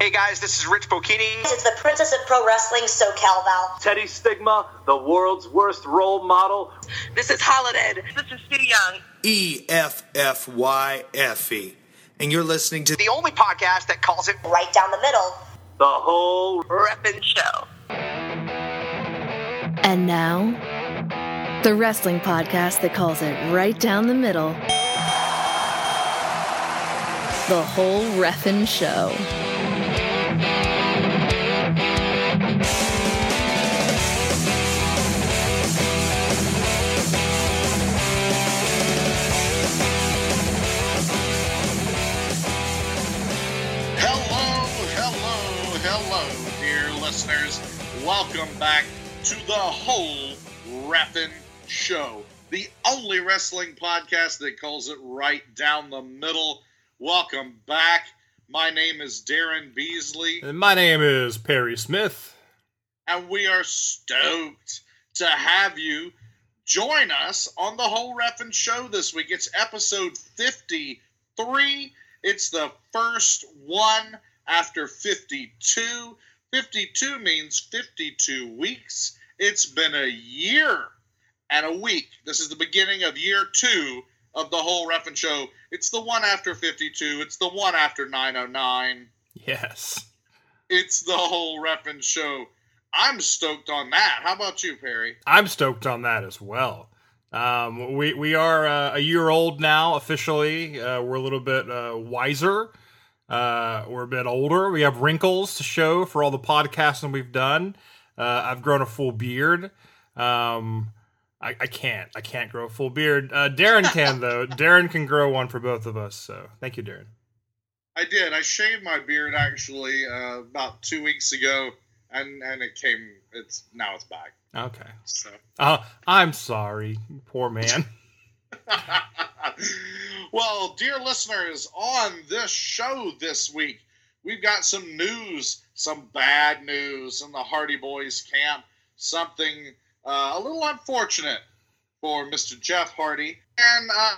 Hey guys, this is Rich Bocchini. It's the Princess of Pro Wrestling, SoCal Val. Teddy Stigma, the world's worst role model. This is Holiday. This is Stu Young. E F F Y F E. And you're listening to The only podcast that calls it Right down the middle. The whole Ref'n Show. And now, the wrestling podcast that calls it right down the middle. The whole Ref'n Show. Listeners. Welcome back to the whole Ref'n Show, the only wrestling podcast that calls it right down the middle. Welcome back. My name is Daryn Beasley, And my name is Perry Smith. and we are stoked to have you join us on the whole Ref'n Show this week. It's episode 53. It's the first one after 52. 52 means 52 weeks. It's been a year and a week. This is the beginning of year two of the whole Ref'n Show. It's the one after 52. It's the one after 909. Yes. It's the whole Ref'n Show. I'm stoked on that. How about you, Perry? I'm stoked on that as well. Um, we we are uh, a year old now officially. Uh, we're a little bit uh, wiser. Uh, we're a bit older. We have wrinkles to show for all the podcasting we've done. Uh, I've grown a full beard. Um, I, I can't. I can't grow a full beard. Uh, Daryn can though. Daryn can grow one for both of us. So thank you, Daryn. I did. I shaved my beard actually uh, about two weeks ago, and and it came. It's now it's back. Okay. So. Uh, I'm sorry, poor man. well, dear listeners, on this show this week, we've got some news, some bad news in the Hardy Boys camp. Something uh, a little unfortunate for Mr. Jeff Hardy, and uh,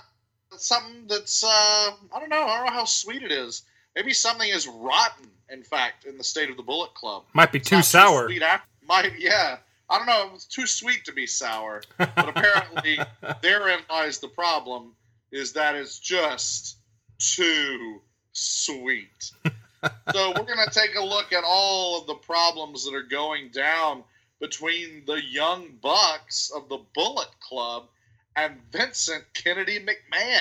something that's uh, I don't know. I don't know how sweet it is. Maybe something is rotten. In fact, in the state of the Bullet Club, Might be It's too sour. after, might yeah. I don't know. It's too sweet to be sour, but apparently therein lies the problem. Is that it's just too sweet. so we're gonna take a look at all of the problems that are going down between the young bucks of the Bullet Club and Vincent Kennedy McMahon.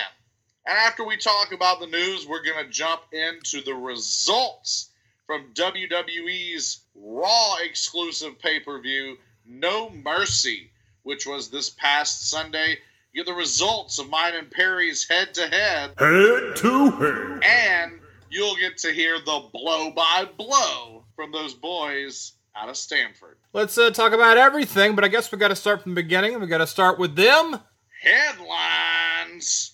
And after we talk about the news, we're going to jump into the results from WWE's Raw exclusive pay per view, No Mercy, which was this past Sunday. You get the results of mine and Perry's head to head, Head to Head. and you'll get to hear the blow by blow from those boys out of Stanford. Let's uh, talk about everything, but I guess we got to start from the beginning. We got to start with them. Headlines.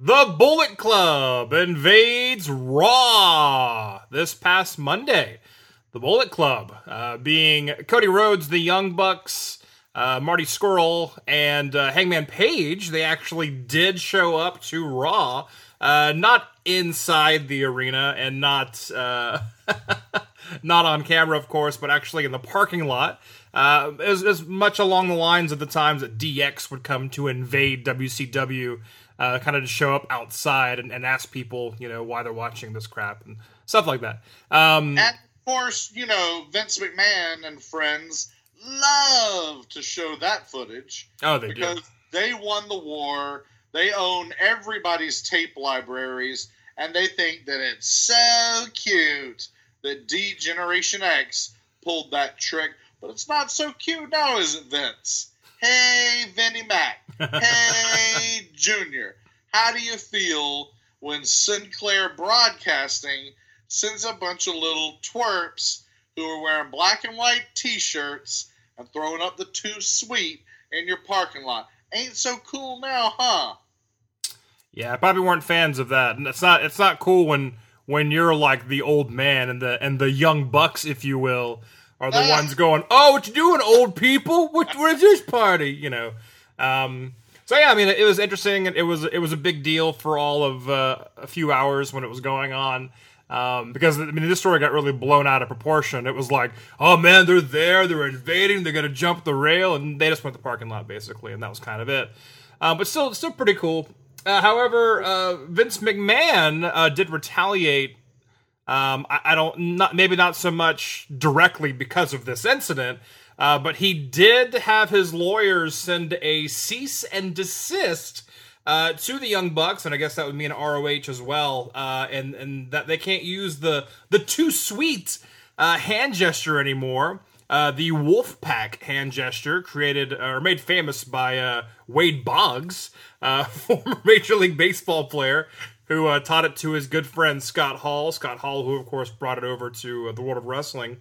The Bullet Club invades Raw this past Monday. The Bullet Club, uh, being Cody Rhodes, the Young Bucks, uh, Marty Scurll, and uh, Hangman Page, they actually did show up to Raw. Uh, not inside the arena and not uh, not on camera, of course, but actually in the parking lot. Uh, as, as much along the lines of the times that DX would come to invade WCW, uh, kind of to show up outside and, and ask people, you know, why they're watching this crap and stuff like that. Um, course, you know, Vince McMahon and friends love to show that footage oh, they because do. they won the war. They own everybody's tape libraries, and they think that it's so cute that D Generation X pulled that trick. But it's not so cute now, is it, Vince? Hey, Vinnie Mac. Hey, Junior. How do you feel when Sinclair Broadcasting sends a bunch of little twerps who are wearing black and white T-shirts and throwing up the too sweet in your parking lot? Ain't so cool now, huh? Yeah, probably weren't fans of that. And it's not it's not cool when when you're like the old man and the and the young bucks, if you will, are the Ah. ones going, "Oh, what you doing, old people? What what is this party?" You know. Um, so yeah, I mean, it, was interesting. And it was it was a big deal for all of uh, a few hours when it was going on. Um, because I mean, this story got really blown out of proportion. It was like, oh man, they're there, they're invading, they're gonna jump the rail, and they just went to the parking lot basically, and that was kind of it. Uh, but still, still pretty cool. Uh, however, uh, Vince McMahon uh, did retaliate. Um, I, I don't not maybe not so much directly because of this incident, uh, but he did have his lawyers send a cease and desist uh, to the Young Bucks, and I guess that would mean an ROH as well, uh, and and that they can't use the the too sweet uh, hand gesture anymore. Uh, the Wolfpac hand gesture, created or made famous by uh, Wade Boggs, uh, former Major League Baseball player, who uh, taught it to his good friend Scott Hall. Scott Hall, who of course brought it over to uh, the world of wrestling.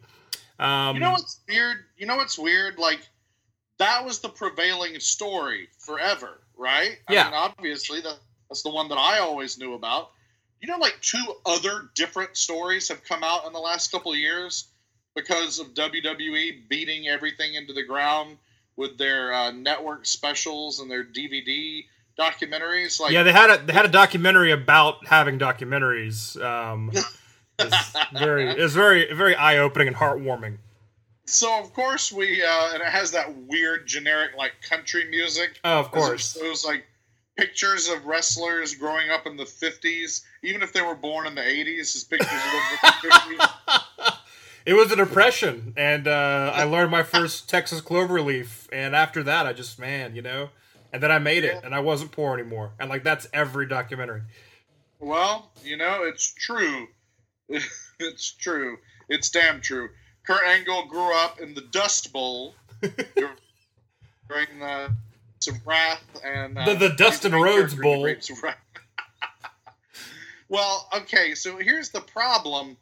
Um, You know what's weird? You know what's weird? Like that was the prevailing story forever, right? I Yeah. mean, obviously that, that's the one that I always knew about. You know, like two other different stories have come out in the last couple of years because of WWE beating everything into the ground with their uh, network specials and their DVD documentaries. Like, yeah, they had a they had a documentary about having documentaries. Um, it's very it's very very eye opening and heartwarming. So of course we uh, and it has that weird generic like country music. Oh, of course. shows like pictures of wrestlers growing up in the 50s, even if they were born in the 80s, is pictures of them the 50s. It was a depression, and uh, I learned my first Texas cloverleaf, and after that, I just man, you know, and then I made it, and I wasn't poor anymore, and like that's every documentary. Well, you know, it's true. it's true. It's damn true. Kurt Angle grew up in the Dust Bowl during the some wrath and uh, The- the Dustin he's Rhodes Bowl. Well, okay, so here's the problem.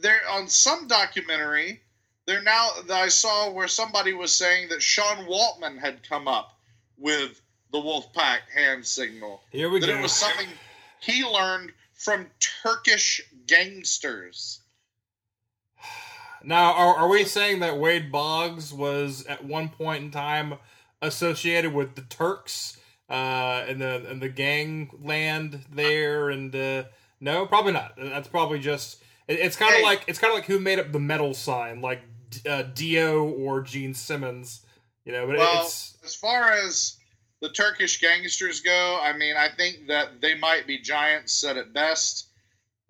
There on some documentary, there now that I saw where somebody was saying that Sean Waltman had come up with the Wolfpac hand signal Here we that go. it was something he learned from Turkish gangsters. Now, are, are we saying that Wade Boggs was at one point in time associated with the Turks uh, and the and the gangland there? And uh, no, probably not. That's probably just. it- it's kind of Hey. like it's kind of like who made up the metal sign, like uh, Dio or Gene Simmons. You know, but Well, it's as far as the Turkish gangsters go, I mean, I think that they might be giants said at best.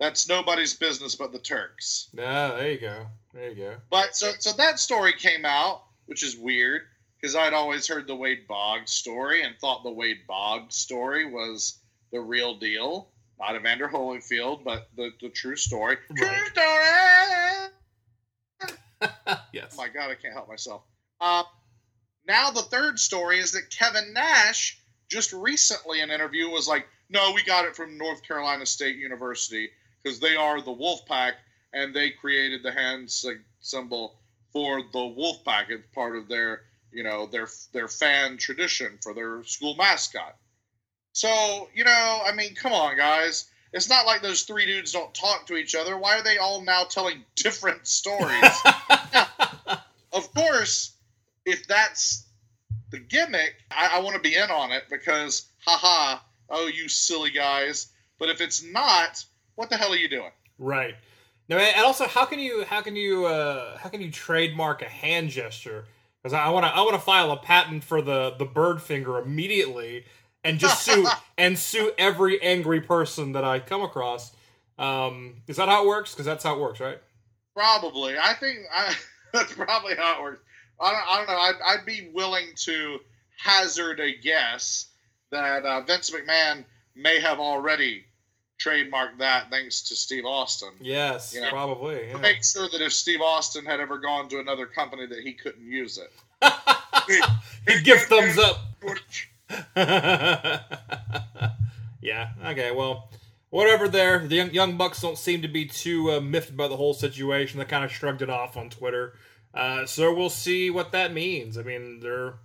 That's nobody's business but the Turks. yeah. There you go. There you go. But so so that story came out, which is weird because I'd always heard the Wade Boggs story and thought the Wade Boggs story was the real deal, not Evander Holyfield, but the, the true story. True story. yes. Oh my god, I can't help myself. Uh, now the third story is that Kevin Nash just recently in an interview was like, "No, we got it from North Carolina State University because they are the Wolfpack and they created the hand symbol for the Wolfpack. It's part of their, you know, their their fan tradition for their school mascot." So you know, I mean, come on, guys. It's not like those three dudes don't talk to each other. Why are they all now telling different stories? of course, if that's the gimmick, I, I want to be in on it because, haha, oh, you silly guys. But if it's not, what the hell are you doing? Right. Now, and also, how can you how can you uh, how can you trademark a hand gesture? Because I want to I want to file a patent for the the bird finger immediately and just sue and sue every angry person that I come across. Um, is that how it works? Because that's how it works, right? Probably. I think I, that's probably how it works. I don't, I don't know. I'd, I'd be willing to hazard a guess that uh, Vince McMahon may have already trademarked that thanks to Steve Austin. Yes, Yeah. probably. yeah. Make sure that if Steve Austin had ever gone to another company that he couldn't use it. He'd give thumbs up. yeah. Okay. Well, whatever. There, the young, young bucks don't seem to be too uh, miffed by the whole situation. They kind of shrugged it off on Twitter. Uh, so we'll see what that means. I mean, they're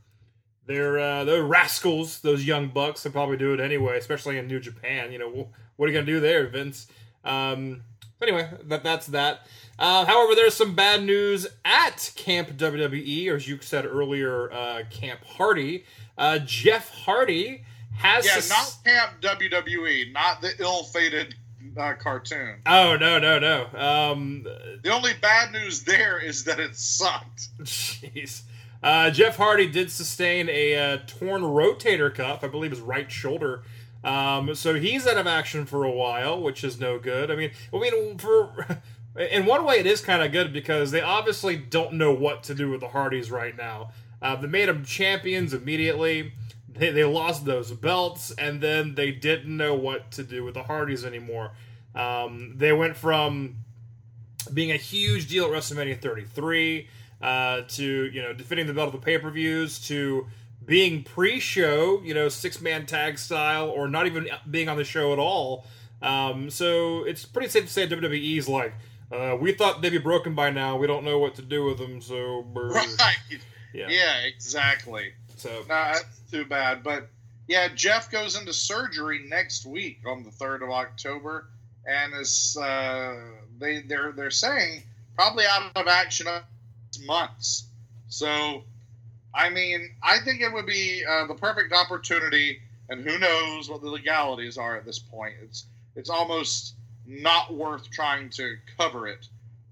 they're uh, they're rascals. Those young bucks. They'll probably do it anyway, especially in New Japan. You know, wh- what are you gonna do there, Vince? Um, anyway, that that's that. Uh, however, there's some bad news at Camp WWE, or as you said earlier, uh, Camp Hardy. Uh, Jeff Hardy has Yeah, sus- not Camp WWE, not the ill-fated uh, cartoon. Oh no no no. Um, The only bad news there is that it sucked. jeez. Uh, Jeff Hardy did sustain a uh, torn rotator cuff, I believe his right shoulder. Um, so he's out of action for a while, which is no good. I mean, I mean, for in one way, it is kind of good because they obviously don't know what to do with the Hardys right now. Uh, they made them champions immediately. They, they lost those belts, and then they didn't know what to do with the Hardys anymore. Um, they went from being a huge deal at WrestleMania 33 uh, to you know defending the belt of the pay per views to being pre-show, you know, six-man tag style, or not even being on the show at all. Um, so it's pretty safe to say WWE's like, uh, we thought they'd be broken by now. We don't know what to do with them. So. Right. yeah. Yeah, exactly. So No, that's too bad. But yeah, Jeff goes into surgery next week on the third of October, and is uh, they they're they're saying probably out of action months. So, I mean, I think it would be uh, the perfect opportunity, and who knows what the legalities are at this point. It's it's almost not worth trying to cover it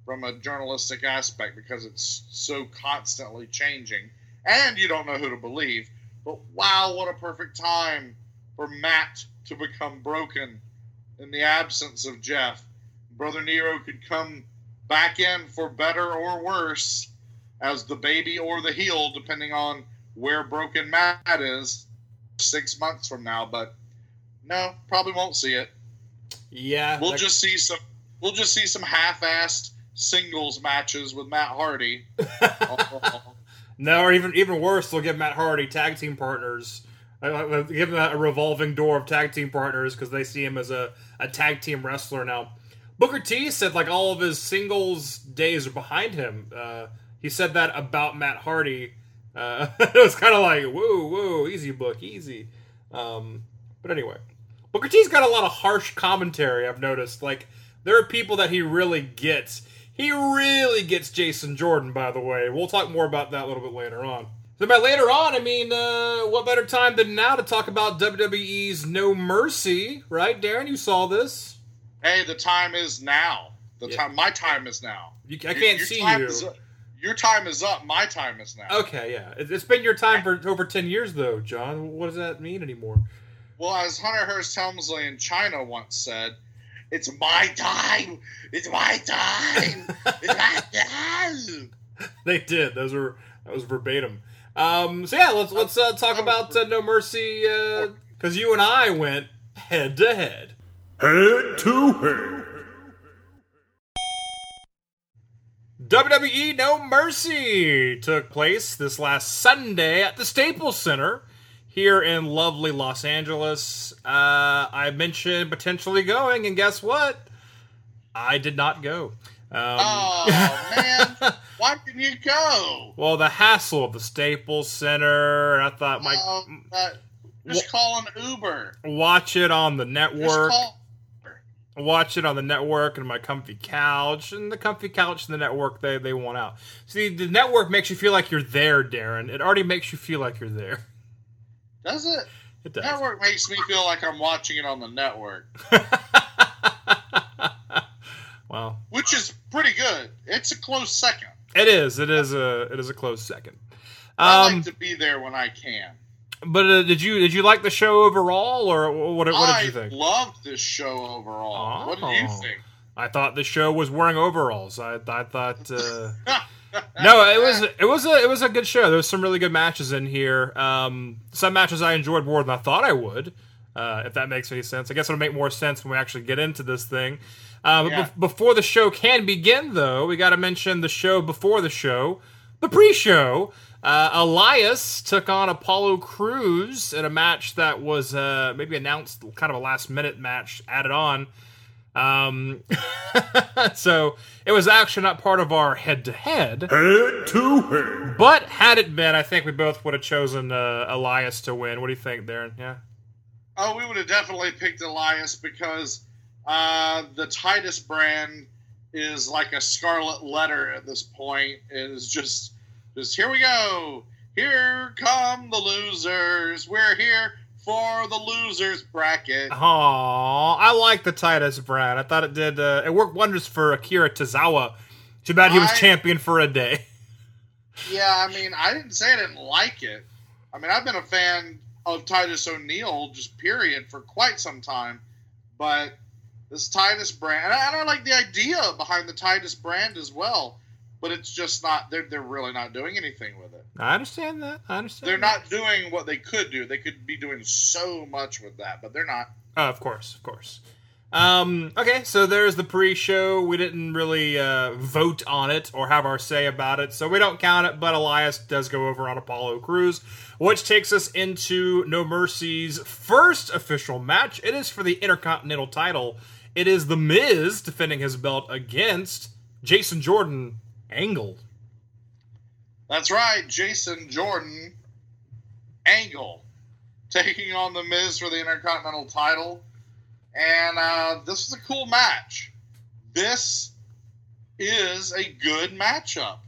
from a journalistic aspect because it's so constantly changing and you don't know who to believe. But wow, what a perfect time for Matt to become broken in the absence of Jeff. Brother Nero could come back in for better or worse as the baby or the heel, depending on where broken Matt is six months from now. But no, probably won't see it. yeah, We'll just see some. We'll just see some half-assed singles matches with Matt Hardy. no, or even even worse, they'll give Matt Hardy tag team partners. Uh, uh, Give him a revolving door of tag team partners because they see him as a, a tag team wrestler now. Booker T said like all of his singles days are behind him. Uh, he said that about Matt Hardy. Uh, it was kind of like whoa, whoa, easy book, easy. Um, but anyway, Booker T's got a lot of harsh commentary. I've noticed. Like there are people that he really gets. He really gets Jason Jordan. By the way, we'll talk more about that a little bit later on. So by later on, I mean, uh, what better time than now to talk about WWE's No Mercy, right, Daryn? You saw this. hey, the time is now. The Yeah. time, my time is now. You, I can't see you. is. Your time is up. My time is now. Okay, yeah, It- it's been your time for over ten years, though, John. What does that mean anymore? Well, as Hunter Hearst Helmsley in Chyna once said, "It's my time. It's my time. It's my time." They did. Those were that was verbatim. Um, so yeah, let's let's uh, talk about uh, No Mercy because you and I went head to head. Head to head. WWE No Mercy took place this last Sunday at the Staples Center here in lovely Los Angeles. Uh, I mentioned potentially going, and guess what? I did not go. Um, Oh man, why didn't you go? well, the hassle of the Staples Center. I thought, my Oh, uh, just call an Uber. watch it on the Just network. call. Watch it on the network and my comfy couch and the comfy couch and the network they, they want out see the network makes you feel like you're there Daryn it already makes you feel like you're there Does it? it does Network makes me feel like I'm watching it on the network, well which is pretty good. It's a close second. it is it is a it is a close second I um like to be there when I can. But uh, did you did you like the show overall or what, what did you think I loved this show overall. What did you Oh. think? I thought the show was wearing overalls. I, I thought uh, no, it was it was a it was a good show. There was some really good matches in here. Um, some matches I enjoyed more than I thought I would. Uh, if that makes any sense, I guess it'll make more sense when we actually get into this thing. Uh, but Yeah. bef- before the show can begin, though, we got to mention the show before the show, the pre-show. Uh, Elias took on Apollo Crews in a match that was uh, maybe announced, kind of a last-minute match added on. Um, so it was actually not part of our head-to-head. Head to head. But had it been, I think we both would have chosen uh, Elias to win. What do you think, Daryn? Yeah. Oh, we would have definitely picked Elias because uh, the Titus brand is like a scarlet letter at this point. It is just, just here we go. Here come the losers. We're here for the losers bracket. Aw, I like the Titus brand. I thought it did. Uh, it worked wonders for Akira Tozawa. Too bad he was I- champion for a day. Yeah, I mean, I didn't say I didn't like it. I mean, I've been a fan of Titus O'Neil, just period, for quite some time. But this Titus brand, and I, and I like the idea behind the Titus brand as well. But it's just not. They're they're really not doing anything with it. I understand that. I understand. They're that. not doing what they could do. They could be doing so much with that, but they're not. Oh, of course, of course. Um, okay, so there's the pre-show. We didn't really uh, vote on it or have our say about it, so we don't count it. But Elias does go over on Apollo Crews, which takes us into No Mercy's first official match. It is for the Intercontinental title. It is The Miz defending his belt against Jason Jordan Angle. That's right, Jason Jordan Angle taking on the Miz for the Intercontinental title. And uh, this is a cool match. This is a good matchup.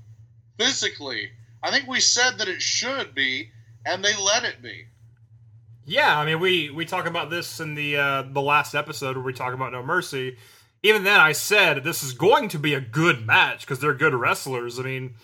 Physically, I think we said that it should be, and they let it be. Yeah, I mean we we talk about this in the uh, the last episode where we talk about No Mercy. Even then, I said this is going to be a good match because they're good wrestlers. I mean,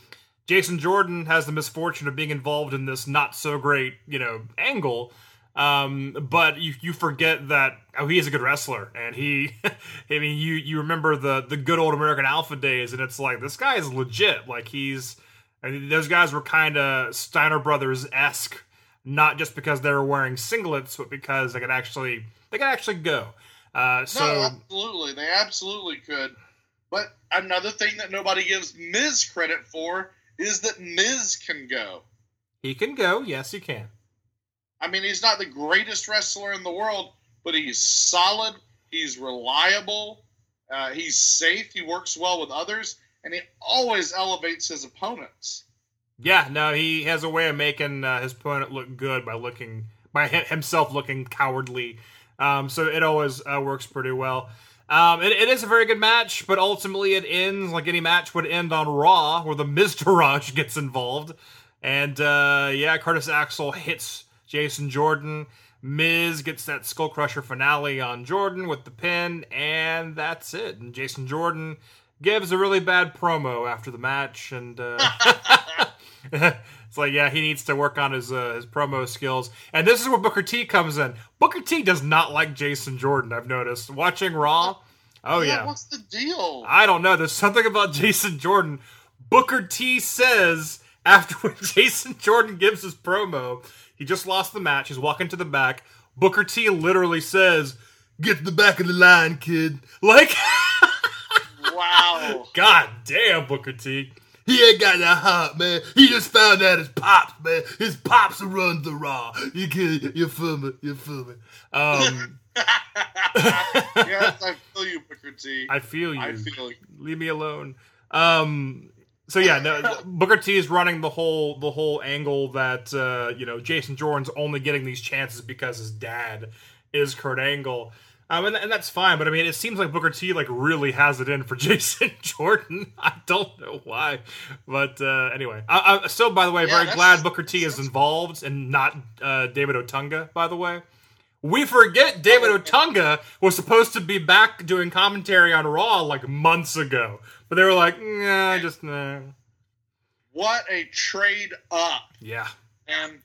Jason Jordan has the misfortune of being involved in this not so great, you know, angle. Um, but you you forget that oh he is a good wrestler and he, I mean you you remember the the good old American Alpha days and it's like this guy is legit. Like he's I mean, those guys were kind of Steiner Brothers esque not just because they were wearing singlets, but because they could actually they could actually go. Uh, so no, absolutely, they absolutely could. But another thing that nobody gives Miz credit for is that Miz can go. he can go. Yes, he can. I mean, he's not the greatest wrestler in the world, but he's solid. He's reliable. Uh, he's safe. He works well with others, and he always elevates his opponents. Yeah, no, he has a way of making uh, his opponent look good by looking by himself looking cowardly. Um, so it always uh, works pretty well. Um, it, it is a very good match, but ultimately it ends like any match would end on Raw, where the Miztourage gets involved, and uh, yeah, Curtis Axel hits Jason Jordan. Miz gets that Skull Crusher finale on Jordan with the pin, and that's it. And Jason Jordan gives a really bad promo after the match, and uh, it's like, yeah, he needs to work on his uh, his promo skills. And this is where Booker T comes in. Booker T does not like Jason Jordan. I've noticed watching Raw. Oh yeah, What's the deal? I don't know. There's something about Jason Jordan. Booker T says after when Jason Jordan gives his promo, he just lost the match. He's walking to the back. Booker T literally says, "Get to the back of the line, kid." Like, wow. God damn, Booker T. He ain't got that heart, man. He just found out his pops, man. His pops runs the raw. You can, you feel me? You feel me? Um, yes, I feel you, Booker T. I feel you. I feel you. leave me alone. Um. So yeah, no, Booker T is running the whole the whole angle that uh, you know Jason Jordan's only getting these chances because his dad is Kurt Angle, um, and, and that's fine. But I mean, it seems like Booker T like really has it in for Jason Jordan. I don't know why, but uh, anyway, I, I'm still, by the way, Yeah, very that's- glad Booker T is involved and not uh, David Otunga. By the way. We forget David Otunga was supposed to be back doing commentary on Raw like months ago, but they were like, "Nah, just nah." What a trade up. Yeah, And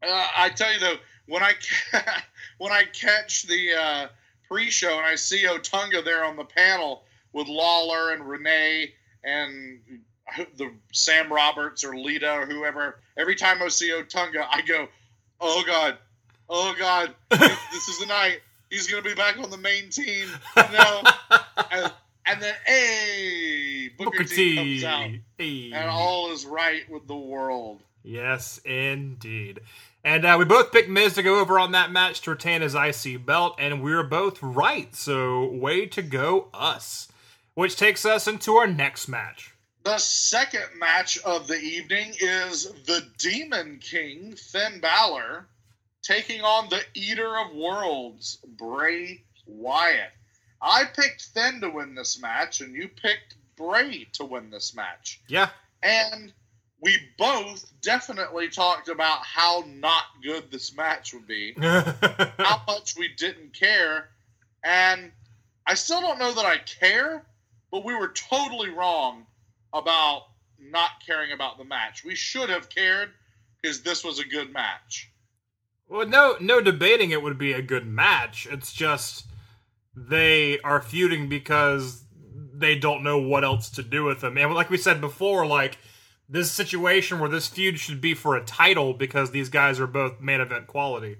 uh, I tell you though, when I ca- when I catch the uh, pre-show and I see Otunga there on the panel with Lawler and Renee and the Sam Roberts or Lita or whoever, every time I see Otunga, I go, "Oh God, oh God, this is the night he's gonna be back on the main team." No, and, and then hey, Booker, Booker T, T. comes out, Hey. and all is right with the world. Yes, indeed. And uh, we both picked Miz to go over on that match to retain his IC belt, and we were both right. So, way to go, us. Which takes us into our next match. The second match of the evening is the Demon King, Finn Balor, taking on the Eater of Worlds, Bray Wyatt. I picked Finn to win this match, and you picked Bray to win this match. Yeah, And we both definitely talked about how not good this match would be, how much we didn't care, and I still don't know that I care, but we were totally wrong about not caring about the match. We should have cared because this was a good match. Well, no, no debating it would be a good match. It's just they are feuding because they don't know what else to do with them. And like we said before, like this situation where this feud should be for a title because these guys are both main event quality.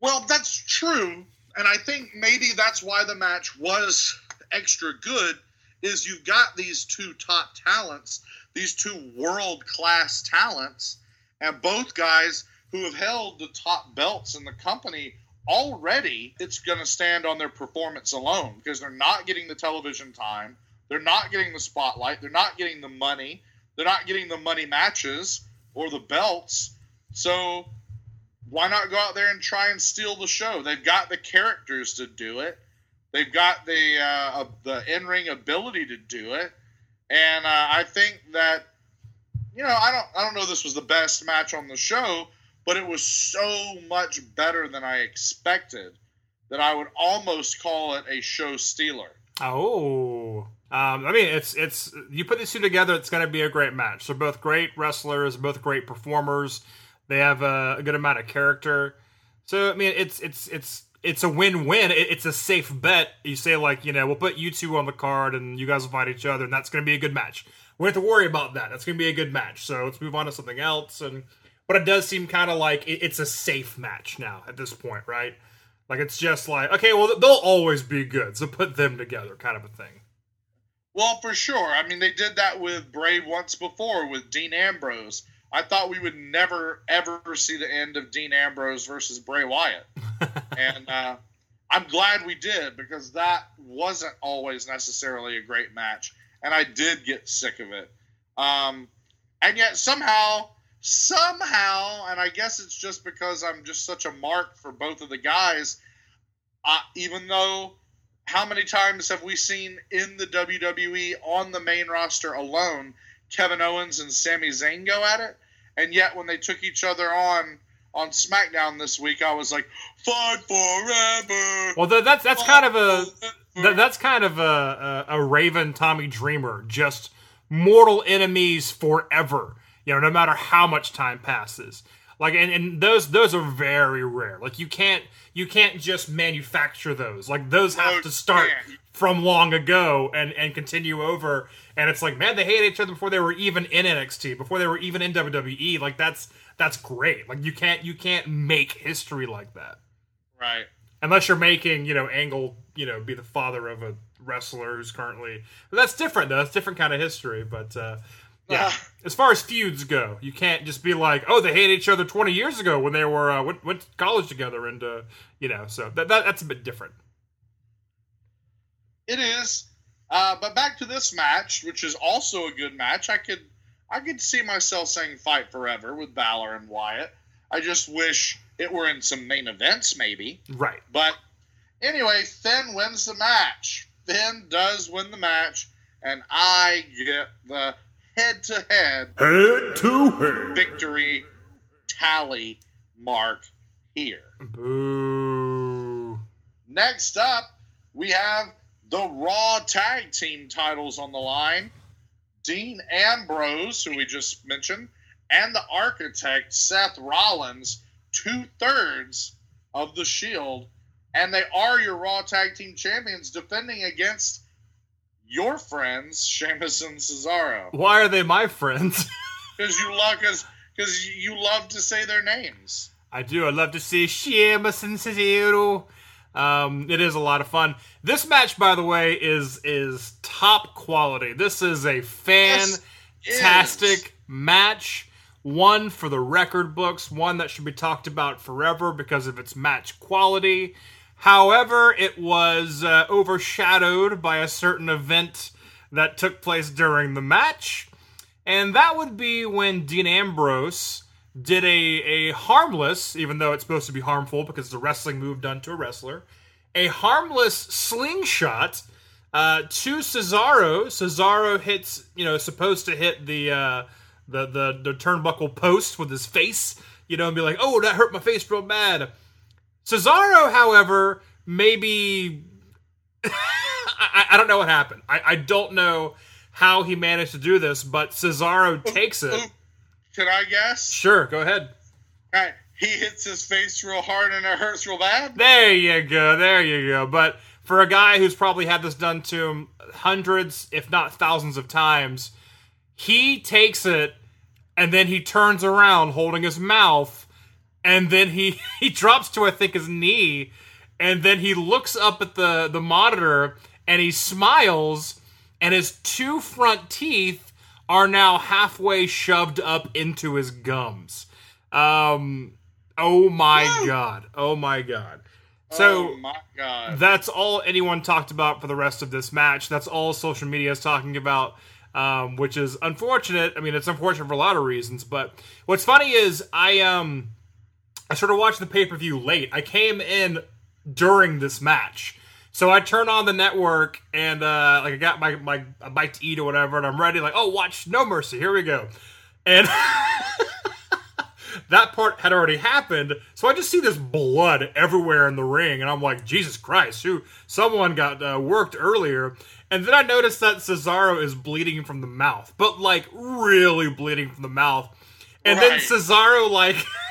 Well, that's true, and I think maybe that's why the match was extra good. Is you've got these two top talents, these two world class talents, and both guys who have held the top belts in the company already. It's going to stand on their performance alone because they're not getting the television time, they're not getting the spotlight, they're not getting the money, they're not getting the money matches or the belts. So why not go out there and try and steal the show? They've got the characters to do it. They've got the uh, the in ring ability to do it, and uh, I think that you know I don't I don't know this was the best match on the show, but it was so much better than I expected that I would almost call it a show stealer. Oh. Um, I mean, it's it's you put these two together, it's going to be a great match. They're both great wrestlers, both great performers. They have a, a good amount of character. So I mean, it's it's it's it's a win-win. It, it's a safe bet. You say like, you know, we'll put you two on the card, and you guys will fight each other, and that's going to be a good match. We don't have to worry about that. That's going to be a good match. So let's move on to something else. And but it does seem kind of like it, it's a safe match now at this point, right? Like it's just like, okay, well they'll always be good, so put them together, kind of a thing. Well, for sure. I mean, they did that with Bray once before with Dean Ambrose. I thought we would never ever see the end of Dean Ambrose versus Bray Wyatt, and uh, I'm glad we did because that wasn't always necessarily a great match, and I did get sick of it. Um, and yet somehow, somehow, and I guess it's just because I'm just such a mark for both of the guys. Uh, even though, how many times have we seen in the WWE on the main roster alone? Kevin Owens and Sami Zayn go at it, and yet when they took each other on on SmackDown this week, I was like, "Fight forever." Well, th- that's that's kind of a that's kind of a, a a Raven Tommy Dreamer, just mortal enemies forever. You know, no matter how much time passes. Like, and, and those those are very rare. Like, you can't you can't just manufacture those. Like, those have No, to start can't. from long ago and and continue over. And it's like, man, they hated each other before they were even in NXT, before they were even in WWE. Like, that's that's great. Like, you can't you can't make history like that right. unless you're making you know Angle you know be the father of a wrestler who's currently that's different though. That's different kind of history. But uh, yeah, as far as feuds go, you can't just be like, oh, they hated each other 20 years ago when they were uh, went, went to college together, and uh, you know, so that, that that's a bit different. It is. Uh, but back to this match, which is also a good match. I could I could see myself saying fight forever with Balor and Wyatt. I just wish it were in some main events, maybe. Right. But anyway, Finn wins the match. Finn does win the match, and I get the head to head Head to head. victory tally mark here. Boo. Next up, we have the Raw Tag Team titles on the line. Dean Ambrose, who we just mentioned, and the Architect Seth Rollins, two thirds of the Shield, and they are your Raw Tag Team champions, defending against your friends Sheamus and Cesaro, Why are they my friends? because you love because you love to say their names. I do. I'd love to see Sheamus and Cesaro. Um, it is a lot of fun. This match, by the way, is is top quality. This is a fantastic match. One for the record books. One that should be talked about forever because of its match quality. However, it was uh, overshadowed by a certain event that took place during the match, and that would be when Dean Ambrose did a, a harmless, even though it's supposed to be harmful because it's a wrestling move done to a wrestler, a harmless slingshot uh, to Cesaro. Cesaro hits, you know, supposed to hit the uh, the the the turnbuckle post with his face, you know, and be like, "Oh, that hurt my face real bad." Cesaro, however, maybe I, I don't know what happened. I, I don't know how he managed to do this, but Cesaro takes it. Can I guess? Sure, go ahead. All right, he hits his face real hard and it hurts real bad. There you go. There you go. But for a guy who's probably had this done to him hundreds, if not thousands of times, he takes it and then he turns around holding his mouth and then he he drops to I think his knee and then he looks up at the the monitor and he smiles and his two front teeth are now halfway shoved up into his gums. Um oh my god. Oh my god. So oh my god. that's all anyone talked about for the rest of this match. That's all social media is talking about, um, which is unfortunate. I mean, it's unfortunate for a lot of reasons. But what's funny is I um I sort of watched the pay per view late. I came in during this match. So I turn on the network and uh, like I got my, my a bite to eat or whatever, and I'm ready. Like, oh, watch No Mercy. Here we go. And that part had already happened. So I just see this blood everywhere in the ring, and I'm like, Jesus Christ, who? Someone got uh, worked earlier. And then I noticed that Cesaro is bleeding from the mouth, but like really bleeding from the mouth. And then Cesaro like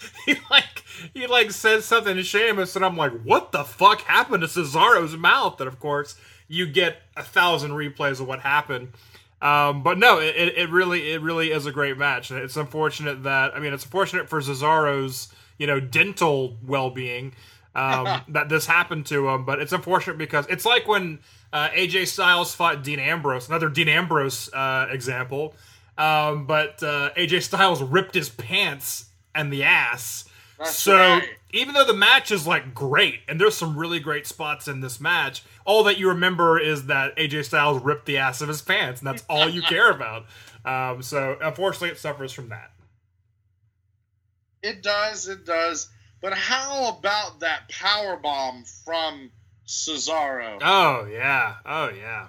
he like he like says something to Sheamus, and I'm like, what the fuck happened to Cesaro's mouth? And of course, you get a thousand replays of what happened. Um, but no, it, it it really it really is a great match. It's unfortunate that I mean it's unfortunate for Cesaro's you know dental well being um, that this happened to him, but it's unfortunate because it's like when uh, AJ Styles fought Dean Ambrose, another Dean Ambrose uh, example. Um, but uh, AJ Styles ripped his pants and the ass. That's so right. even though the match is like great, and there's some really great spots in this match, all that you remember is that AJ Styles ripped the ass of his pants, and that's all you care about. Um, so unfortunately, it suffers from that. It does, it does. But how about that power bomb from Cesaro? Oh yeah, oh yeah.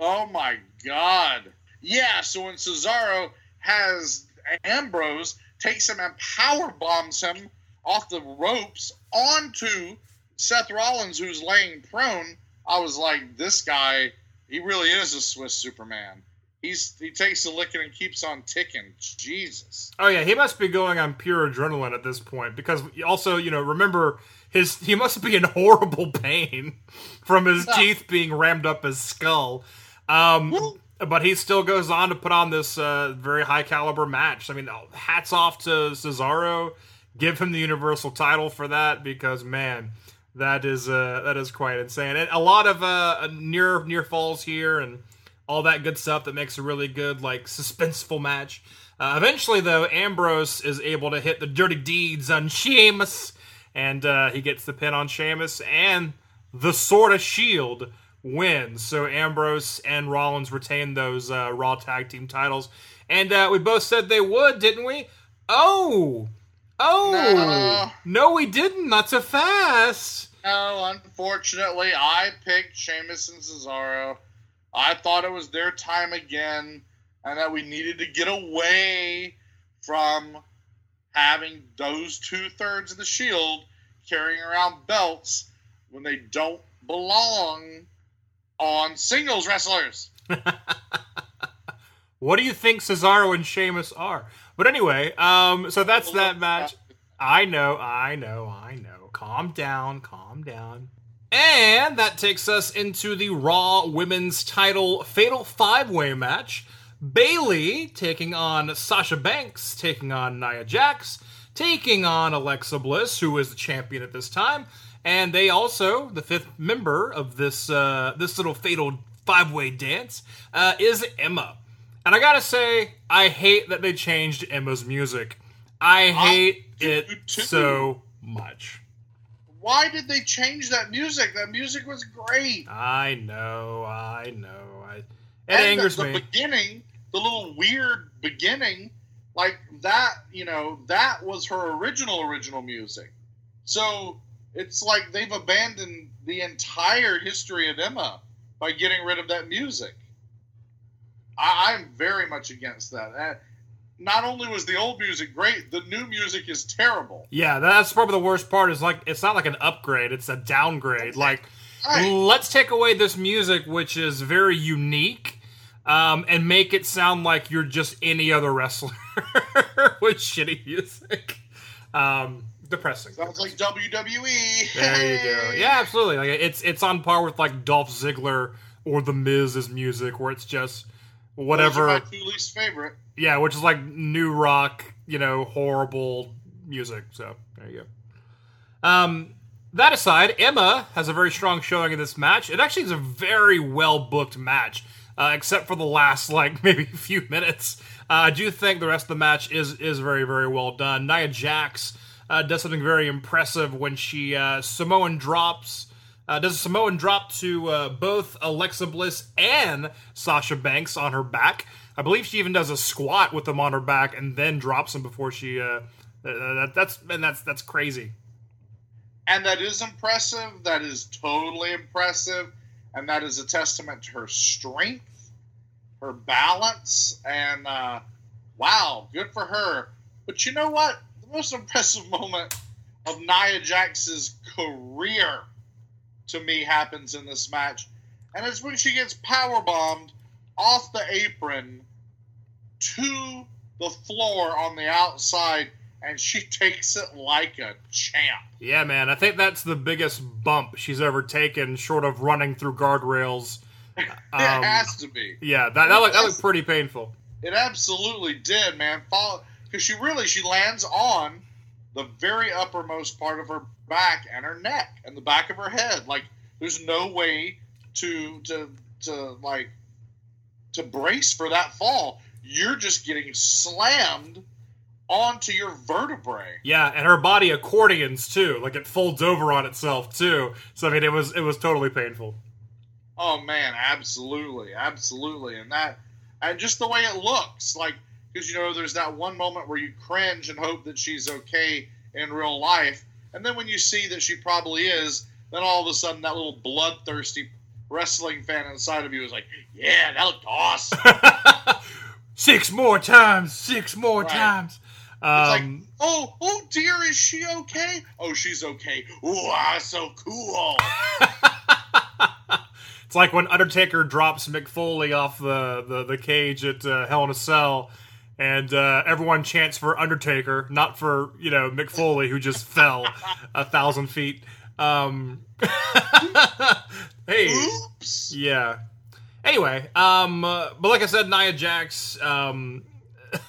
Oh my god. Yeah, so when Cesaro has Ambrose takes him and power bombs him off the ropes onto Seth Rollins who's laying prone, I was like, this guy, he really is a Swiss Superman. He's he takes the licking and keeps on ticking. Jesus. Oh yeah, he must be going on pure adrenaline at this point because also, you know, remember his he must be in horrible pain from his teeth being rammed up his skull. Um but he still goes on to put on this uh, very high caliber match. I mean, hats off to Cesaro. Give him the Universal title for that because man, that is uh, that is quite insane. And a lot of uh, near near falls here and all that good stuff that makes a really good like suspenseful match. Uh, eventually, though, Ambrose is able to hit the dirty deeds on Sheamus, and uh, he gets the pin on Sheamus, and the Sword of Shield wins. So Ambrose and Rollins retain those uh, Raw Tag Team titles, and uh, we both said they would, didn't we? Oh, oh, no, we didn't. Not so fast. No, unfortunately, I picked Sheamus and Cesaro. I thought it was their time again, and that we needed to get away from having those two thirds of the Shield carrying around belts when they don't belong on singles wrestlers. What do you think Cesaro and Sheamus are? But anyway, um, so that's that match. I know, I know, I know. Calm down, calm down. And that takes us into the Raw Women's Title Fatal Five Way match. Bayley taking on Sasha Banks, taking on Nia Jax, taking on Alexa Bliss, who is the champion at this time, and they also, the fifth member of this uh, this little fatal five way dance, uh, is Emma. And I gotta say, I hate that they changed Emma's music. I hate do it too. so much. Why did they change that music? That music was great. I know, I know. I, it and angers the, the me. beginning, the little weird beginning, like that, you know, that was her original original music. So it's like they've abandoned the entire history of Emma by getting rid of that music. I, I'm very much against that. And not only was the old music great, the new music is terrible. Yeah, that's probably the worst part. Is like it's not like an upgrade; it's a downgrade. Like, Right. let's take away this music, which is very unique, um, and make it sound like you're just any other wrestler with shitty music. Um, depressing. Sounds like WWE. There you go. Yeah, absolutely. Like it's it's on par with like Dolph Ziggler or The Miz's music, where it's just Those whatever. are my two least favorite. Yeah, which is like new rock, you know, horrible music. So there you go. Um, that aside, Emma has a very strong showing in this match. It actually is a very well booked match, uh, except for the last like maybe a few minutes. Uh, I do think the rest of the match is is very very well done. Nia Jax uh, does something very impressive when she uh, Samoan drops. Uh, does a Samoan drop to uh, both Alexa Bliss and Sasha Banks on her back. I believe she even does a squat with them on her back and then drops them before she. Uh, uh, that, that's and that's that's crazy. And that is impressive. That is totally impressive. And that is a testament to her strength, her balance, and uh, wow, good for her. But you know what? The most impressive moment of Nia Jax's career to me happens in this match. And it's when she gets power bombed off the apron to the floor on the outside and she takes it like a champ. Yeah, man. I think that's the biggest bump she's ever taken, short of running through guardrails. it Um, has to be. Yeah, that that looked, that looked pretty painful. It absolutely did, man. Follow because she really she lands on the very uppermost part of her back and her neck and the back of her head. Like there's no way to to to like to brace for that fall. You're just getting slammed onto your vertebrae. Yeah, and her body accordions too. Like it folds over on itself too. So I mean, it was it was totally painful. Oh man, absolutely, absolutely, and that, and just the way it looks, like because you know, there's that one moment where you cringe and hope that she's okay in real life, and then when you see that she probably is, then all of a sudden that little bloodthirsty wrestling fan inside of you is like, yeah, that looked awesome. six more times, six more Right. times. It's like, Um, oh, oh dear, is she okay? Oh, she's okay. Wow, so cool. it's like when Undertaker drops Mick Foley off the the, the cage at uh, Hell in a Cell, and uh, everyone chants for Undertaker, not for you know Mick Foley who just fell a thousand feet. Um, hey, Oops. Yeah. Anyway, um, uh, but like I said, Nia Jax um,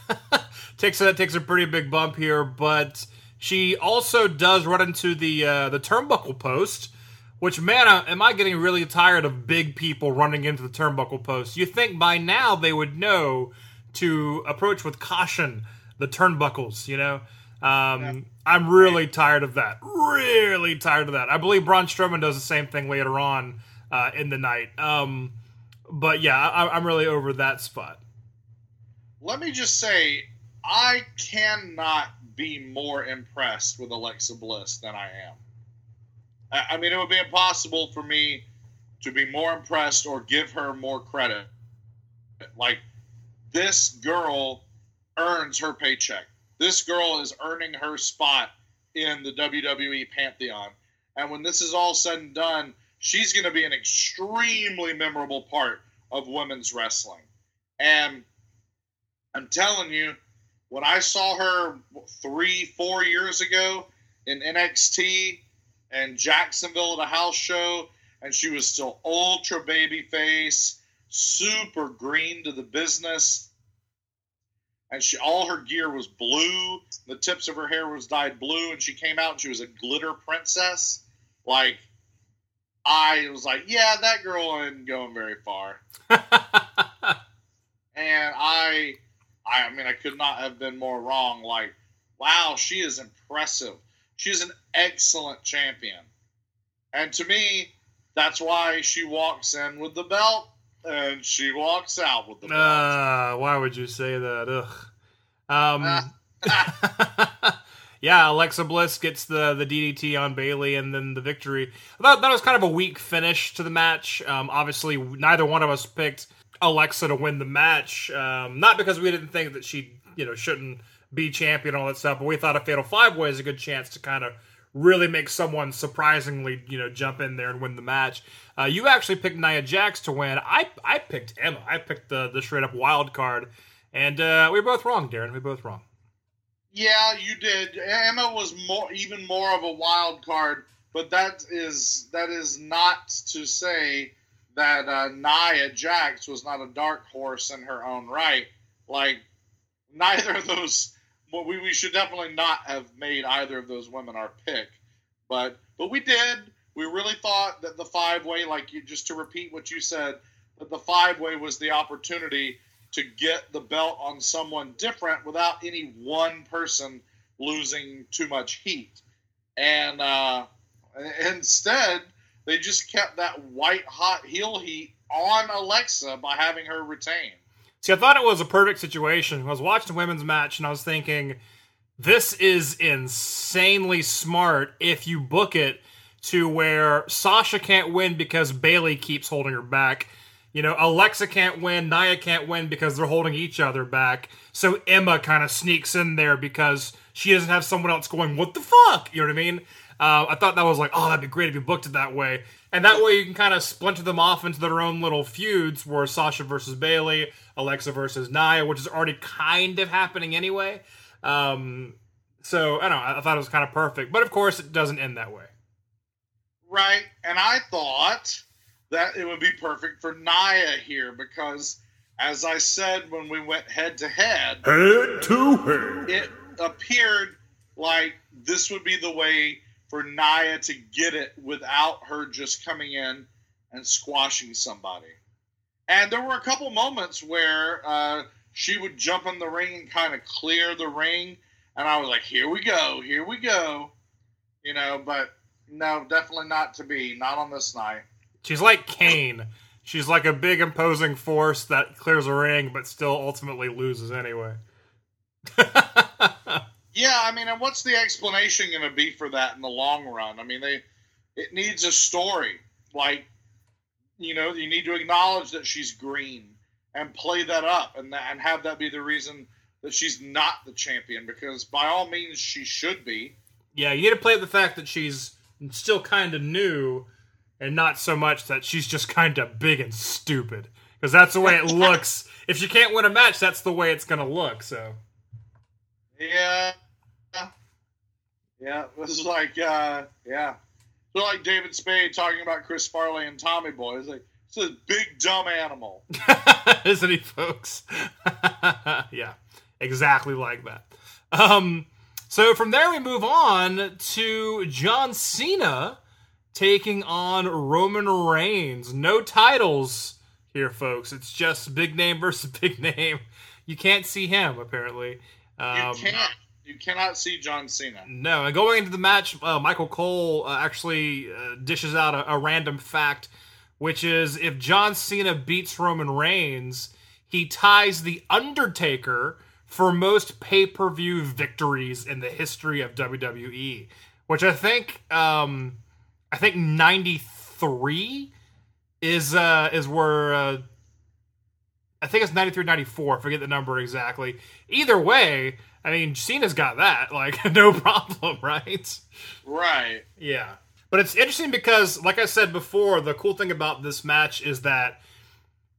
takes a takes a pretty big bump here, but she also does run into the uh, the turnbuckle post. Which man, am I getting really tired of big people running into the turnbuckle post? You think by now they would know to approach with caution the turnbuckles, you know? Um, I'm really tired of that. Really tired of that. I believe Braun Strowman does the same thing later on uh, in the night. Um, but yeah, I, I'm really over that spot. let me just say, I cannot be more impressed with Alexa Bliss than I am. I I mean, it would be impossible for me to be more impressed or give her more credit. Like, this girl earns her paycheck. This girl is earning her spot in the WWE Pantheon. And when this is all said and done, she's going to be an extremely memorable part of women's wrestling. And I'm telling you, when I saw her three, four years ago in NXT and Jacksonville at a house show, and she was still ultra baby face, super green to the business, and she all her gear was blue. The tips of her hair was dyed blue, and she came out and she was a glitter princess. Like I was like, yeah, that girl isn't going very far and I, I mean, I could not have been more wrong. Like, wow, she is impressive. She's an excellent champion, and to me, that's why she walks in with the belt and she walks out with the. Uh, why would you say that? Ugh. Um, yeah, Alexa Bliss gets the the DDT on Bayley and then the victory. Thought that was kind of a weak finish to the match. Um, obviously, neither one of us picked Alexa to win the match. Um, not because we didn't think that she, you know, shouldn't be champion and all that stuff, but we thought a Fatal Five Way is a good chance to kind of really make someone surprisingly, you know, jump in there and win the match. Uh, you actually picked Nia Jax to win. I I picked Emma. I picked the the straight up wild card, and uh, we were both wrong, Daryn. We were both wrong. Yeah, you did. Emma was more, even more of a wild card, but that is that is not to say that uh, Nia Jax was not a dark horse in her own right. Like neither of those, well, we we should definitely not have made either of those women our pick, but but we did. We really thought that the five way, like you, just to repeat what you said, that the five way was the opportunity to get the belt on someone different without any one person losing too much heat. And uh, instead, they just kept that white hot heel heat on Alexa by having her retain. See, I thought it was a perfect situation. I was watching the women's match and I was thinking, this is insanely smart if you book it to where Sasha can't win because Bayley keeps holding her back. You know, Alexa can't win, Nia can't win because they're holding each other back. So Emma kind of sneaks in there because she doesn't have someone else going, what the fuck? You know what I mean? Uh, I thought that was like, oh, that'd be great if you booked it that way. And that way you can kind of splinter them off into their own little feuds where Sasha versus Bayley, Alexa versus Nia, which is already kind of happening anyway. Um, so, I don't know, I thought it was kind of perfect. But of course, it doesn't end that way. Right. And I thought that it would be perfect for Nia here because, as I said when we went head to head, Head to head. it appeared like this would be the way for Nia to get it without her just coming in and squashing somebody. And there were a couple moments where uh, she would jump in the ring and kind of clear the ring, and I was like, "Here we go, here we go," you know. But no, definitely not to be, not on this night. She's like Kane. She's like a big imposing force that clears a ring, but still ultimately loses anyway. Yeah, I mean, and what's the explanation going to be for that in the long run? I mean, they it needs a story. Like, you know, you need to acknowledge that she's green and play that up, and that, and have that be the reason that she's not the champion. Because by all means, she should be. Yeah, you need to play up the fact that she's still kind of new, and not so much that she's just kind of big and stupid. Because that's the way it looks. if she can't win a match, that's the way it's going to look. So Yeah, yeah. This is like, uh, yeah, so like David Spade talking about Chris Farley and Tommy Boy. It's like it's a big dumb animal. isn't he, folks? yeah, exactly like that. Um, so from there, we move on to John Cena taking on Roman Reigns. No titles here, folks. It's just big name versus big name. You can't see him apparently. You Um, can't. You cannot see John Cena. no, and going into the match, uh, Michael Cole uh, actually uh, dishes out a, a random fact, which is if John Cena beats Roman Reigns, he ties the Undertaker for most pay per view victories in the history of WWE, which I think, um, I think ninety three is uh, is where. Uh, I think it's 93 94. Forget the number exactly. Either way, I mean, Cena's got that. Like, no problem, right? Right. Yeah. But it's interesting because, like I said before, the cool thing about this match is that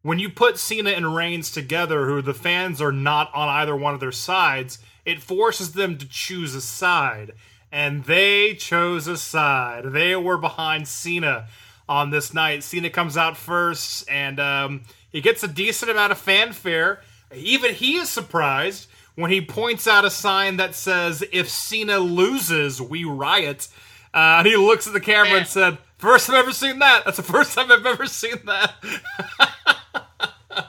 when you put Cena and Reigns together, who the fans are not on either one of their sides, it forces them to choose a side. And they chose a side. They were behind Cena on this night. Cena comes out first, and um, he gets a decent amount of fanfare. Even he is surprised when he points out a sign that says, If Cena loses, we riot. Uh, and he looks at the camera and said, First time I've ever seen that. That's the first time I've ever seen that.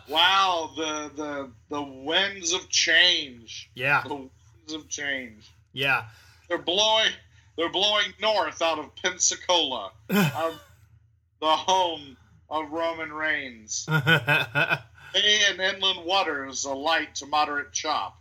Wow. The the the winds of change. yeah, The winds of change. yeah. They're blowing. They're blowing north out of Pensacola, of the home of Roman Reigns. Bay and inland waters, a light to moderate chop.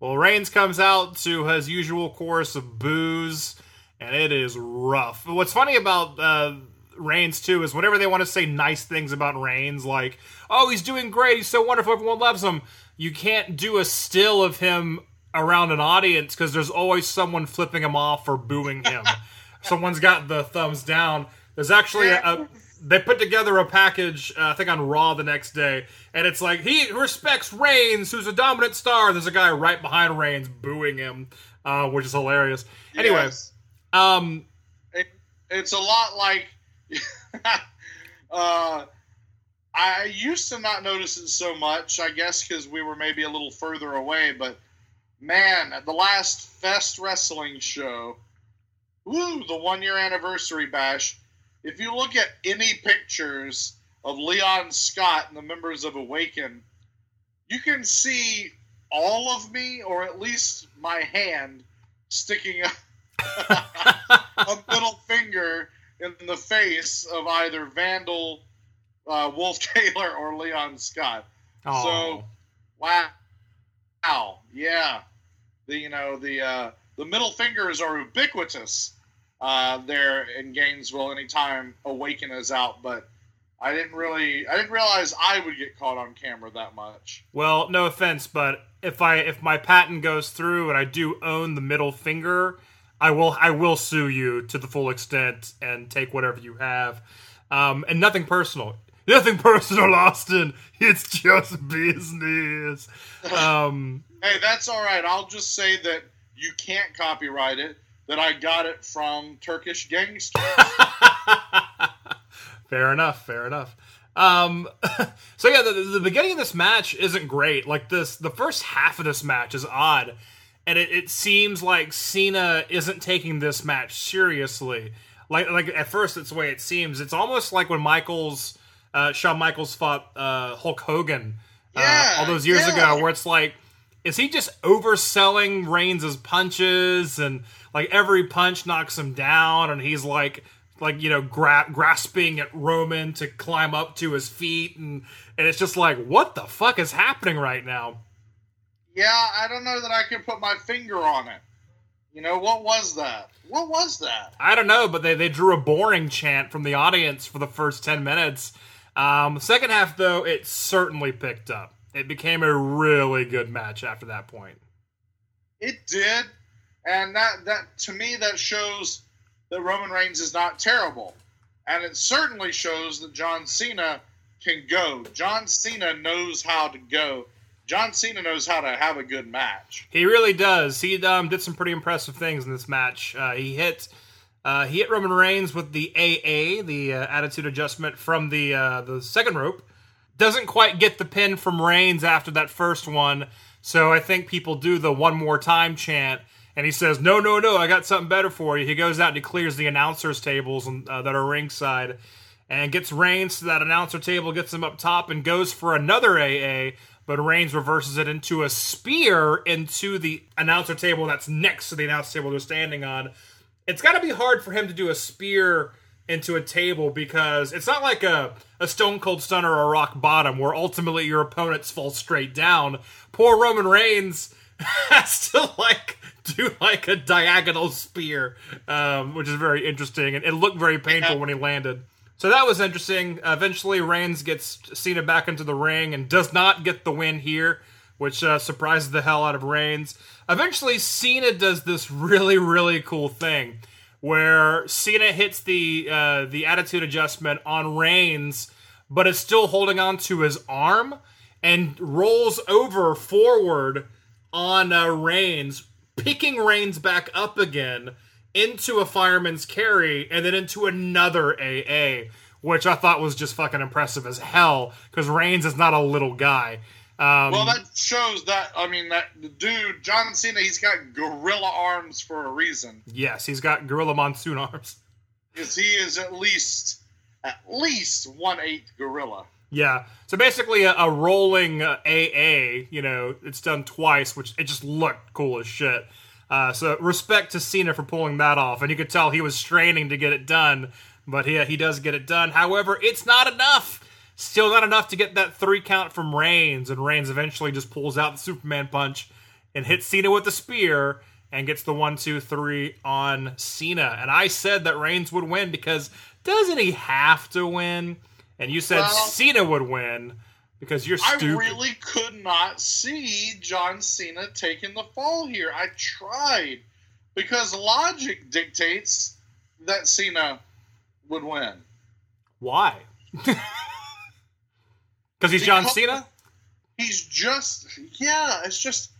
Well, Reigns comes out to his usual chorus of boos, and it is rough. What's funny about uh, Reigns too is whenever they want to say nice things about Reigns, like "Oh, he's doing great, he's so wonderful, everyone loves him," you can't do a still of him around an audience because there's always someone flipping him off or booing him. Someone's got the thumbs down. There's actually a, a they put together a package, uh, I think on Raw the next day, and it's like he respects Reigns, who's a dominant star. There's a guy right behind Reigns booing him, uh, which is hilarious. Anyway, Yes. um, it, it's a lot like uh, I used to not notice it so much. I guess because we were maybe a little further away. But man, at the last Fest Wrestling show, woo, the one year anniversary bash. If you look at any pictures of Leon Scott and the members of Awaken, you can see all of me, or at least my hand, sticking up a middle finger in the face of either Vandal, uh, Wolf Taylor, or Leon Scott. aw. So, wow, wow, yeah, the you know the uh, the middle fingers are ubiquitous uh, there in Gainesville anytime Awaken is out, but. I didn't really, I didn't realize I would get caught on camera that much. Well, no offense, but if I if my patent goes through and I do own the middle finger, I will I will sue you to the full extent and take whatever you have. Um, and nothing personal. Nothing personal, Austin. It's just business. Um, Hey, that's all right. I'll just say that you can't copyright it. That I got it from Turkish gangsters. fair enough. Fair enough. Um, so yeah, the, the beginning of this match isn't great. Like this, the first half of this match is odd, and it, it seems like Cena isn't taking this match seriously. Like, like at first, it's the way it seems. It's almost like when Michaels, uh, Shawn Michaels fought uh, Hulk Hogan uh, Yeah, all those years yeah. ago, where it's like, is he just overselling Reigns' punches and like every punch knocks him down, and he's like like you know gra- grasping at Roman to climb up to his feet, and and it's just like what the fuck is happening right now? yeah, I don't know that I can put my finger on it. You know, what was that? What was that? I don't know, but they they drew a boring chant from the audience for the first ten minutes. Um, second half though, it certainly picked up. It became a really good match after that point. It did. And that, that to me, that shows that Roman Reigns is not terrible. And it certainly shows that John Cena can go. John Cena knows how to go. John Cena knows how to have a good match. He really does. He um, did some pretty impressive things in this match. Uh, he hit uh, he hit Roman Reigns with the AA, the uh, attitude adjustment from the uh, the second rope. Doesn't quite get the pin from Reigns after that first one, so I think people do the one more time chant. And he says, "No, no, no! I got something better for you." He goes out and he clears the announcers' tables uh, that are ringside, and gets Reigns to that announcer table, gets him up top, and goes for another AA. But Reigns reverses it into a spear into the announcer table that's next to the announcer table they're standing on. It's got to be hard for him to do a spear into a table because it's not like a, a stone cold stunner or a rock bottom where ultimately your opponents fall straight down. Poor Roman Reigns has to like do like a diagonal spear, um, which is very interesting and it looked very painful when he landed. So that was interesting. eventually, Reigns gets Cena back into the ring and does not get the win here, which uh, surprises the hell out of Reigns. Eventually, Cena does this really, really cool thing where Cena hits the uh, the attitude adjustment on Reigns, but is still holding on to his arm and rolls over forward on uh, Reigns, picking Reigns back up again into a fireman's carry and then into another AA, which I thought was just fucking impressive as hell because Reigns is not a little guy. Um, Well, that shows that, I mean, that the dude, John Cena, he's got gorilla arms for a reason. yes, he's got gorilla monsoon arms. Because he is at least, at least one eighth gorilla. Yeah. So basically, a, a rolling uh, AA. You know, it's done twice, which it just looked cool as shit. Uh, so respect to Cena for pulling that off, and you could tell he was straining to get it done, but he he does get it done. However, it's not enough. Still not enough to get that three count from Reigns, and Reigns eventually just pulls out the Superman punch and hits Cena with the spear and gets the one, two, three on Cena. And I said that Reigns would win because doesn't he have to win? And you said Well- Cena would win because you're I really could not see John Cena taking the fall here. I tried because logic dictates that Cena would win. Why? Because he's John Because- Cena? He's just yeah, it's just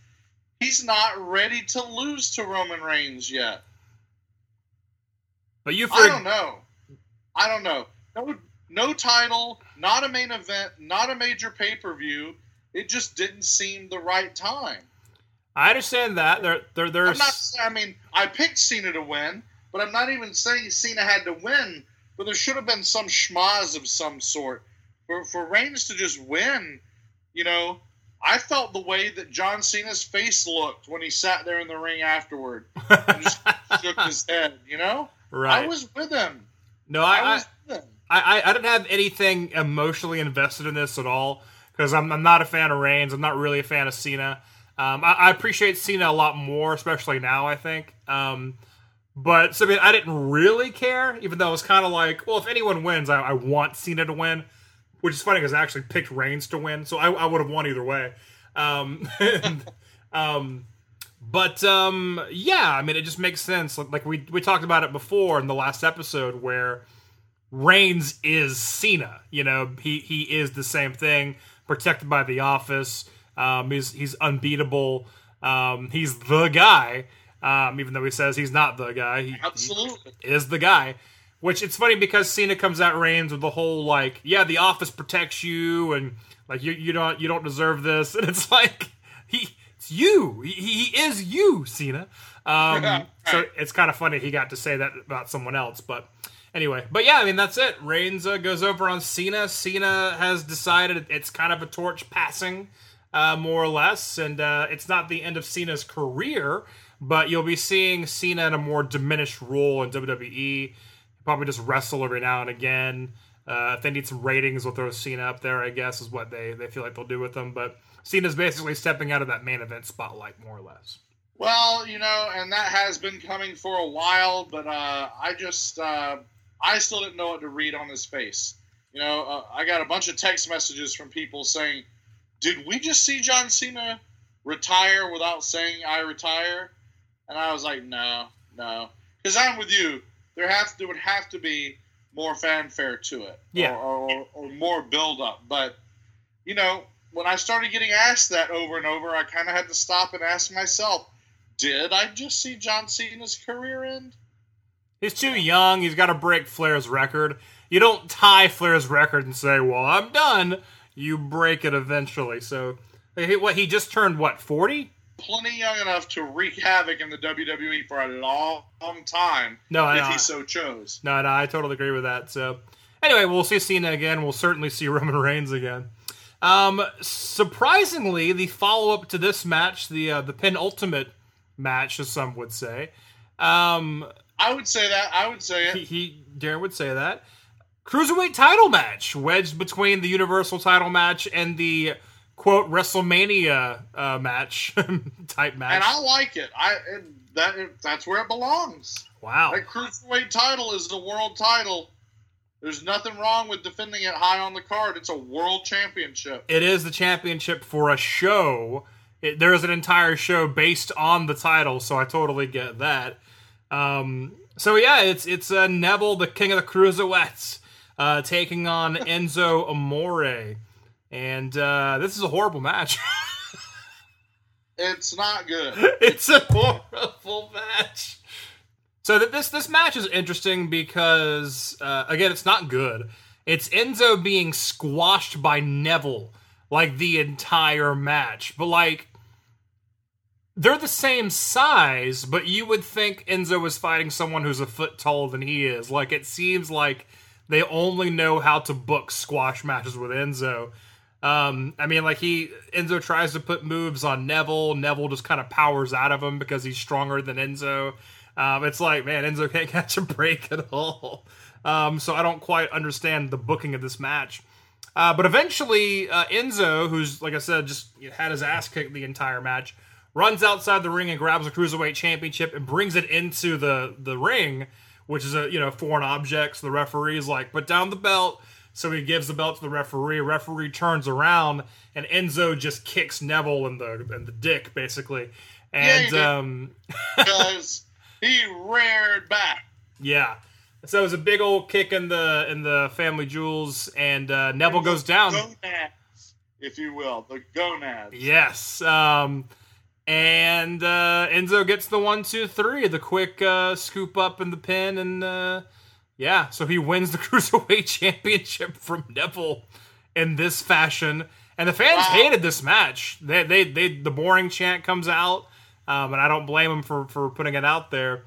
he's not ready to lose to Roman Reigns yet. But you I don't know. I don't know. No, no title, not a main event, not a major pay per view. It just didn't seem the right time. I understand that. There there I'm not. I mean, I picked Cena to win, but I'm not even saying Cena had to win. But there should have been some schmaz of some sort for for Reigns to just win. You know, I felt the way that John Cena's face looked when he sat there in the ring afterward and just shook his head. You know, right. I was with him. no, I, I, I, was with him. I, I I didn't have anything emotionally invested in this at all because I'm, I'm not a fan of Reigns. I'm not really a fan of Cena. Um, I, I appreciate Cena a lot more, especially now. I think. Um, but so I mean, I didn't really care, even though it was kind of like, well, if anyone wins, I, I want Cena to win, which is funny because I actually picked Reigns to win, so I, I would have won either way. Um, and, um, but um, yeah, I mean, it just makes sense. Like, like we we talked about it before in the last episode, where Reigns is Cena. You know, he he is the same thing, protected by the Office. Um, he's he's unbeatable. Um, he's the guy. Um, even though he says he's not the guy, he, Absolutely. he is the guy. Which it's funny because Cena comes at Reigns with the whole like, yeah, the Office protects you, and like you you don't you don't deserve this, and it's like he it's you. He, he is you, Cena. Um, so it's kind of funny he got to say that about someone else, but anyway. But yeah, I mean that's it. Reigns uh, goes over on Cena. Cena has decided it's kind of a torch passing, uh, more or less, and uh, it's not the end of Cena's career, but you'll be seeing Cena in a more diminished role in WWE. Probably just wrestle every now and again. Uh, if they need some ratings, they'll throw Cena up there. I guess is what they they feel like they'll do with them. But Cena's basically stepping out of that main event spotlight, more or less. Well, you know, and that has been coming for a while, but uh, I just, uh, I still didn't know what to read on his face. You know, uh, I got a bunch of text messages from people saying, "Did we just see John Cena retire without saying I retire?" And I was like, "No, no," because I'm with you. There have there would have to be more fanfare to it, Yeah. or, or, or more build up. But you know, when I started getting asked that over and over, I kind of had to stop and ask myself, did I just see John Cena's career end? He's too young. He's got to break Flair's record. You don't tie Flair's record and say, "Well, I'm done." You break it eventually. So, what he just turned what forty? Plenty young enough to wreak havoc in the WWE for a long, long time No, I if he so chose. No, no, I totally agree with that. So, anyway, we'll see Cena again. We'll certainly see Roman Reigns again. Um, surprisingly, the follow up to this match, the uh, the penultimate match, as some would say, um, I would say that. I would say he, it. he Daryn would say that cruiserweight title match wedged between the Universal title match and the quote WrestleMania uh, match type match. And I like it. I it, that it, that's where it belongs. wow. That cruiserweight title is the world title. There's nothing wrong with defending it high on the card. It's a world championship. it is the championship for a show. It, there is an entire show based on the title, so I totally get that. Um, so yeah, it's it's uh, Neville, the king of the cruiserweights, uh, taking on Enzo Amore, and uh, this is a horrible match. It's not good. it's a horrible match. So that this this match is interesting because uh, again, it's not good. It's Enzo being squashed by Neville like the entire match, but like they're the same size, but you would think Enzo was fighting someone who's a foot taller than he is. Like it seems like they only know how to book squash matches with Enzo. Um, I mean, like he Enzo tries to put moves on Neville. Neville just kind of powers out of him because he's stronger than Enzo. Um, it's like, man, Enzo can't catch a break at all. Um, so I don't quite understand the booking of this match. Uh, but eventually, uh, Enzo, who's like I said, just had his ass kicked the entire match, runs outside the ring and grabs the cruiserweight championship and brings it into the the ring, which is a you know foreign object. So the referee's like, put down the belt. So he gives the belt to the referee. Referee turns around and Enzo just kicks Neville in the in the dick basically. And he um, because he reared back. yeah, so it was a big old kick in the in the family jewels, and uh, Neville goes down. Gonads, if you will, the gonads. Yes. Um, and uh, Enzo gets the one, two, three, the quick uh, scoop up in the pin, and uh, yeah, so he wins the cruiserweight championship from Neville in this fashion. And the fans Wow. hated this match. They, they, they, the boring chant comes out, um, and I don't blame them for for putting it out there.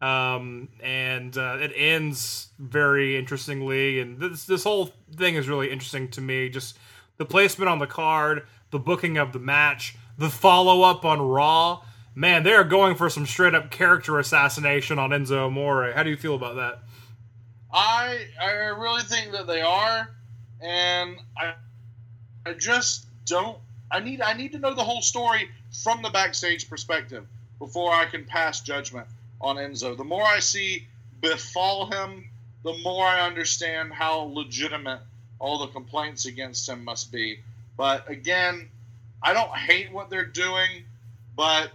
Um, and uh, it ends very interestingly, and this this whole thing is really interesting to me. Just the placement on the card, the booking of the match, the follow up on Raw. Man, they are going for some straight up character assassination on Enzo Amore. How do you feel about that? I I really think that they are, and I I just don't. I need I need to know the whole story from the backstage perspective before I can pass judgment on Enzo. The more I see befall him, the more I understand how legitimate all the complaints against him must be. But again, I don't hate what they're doing, but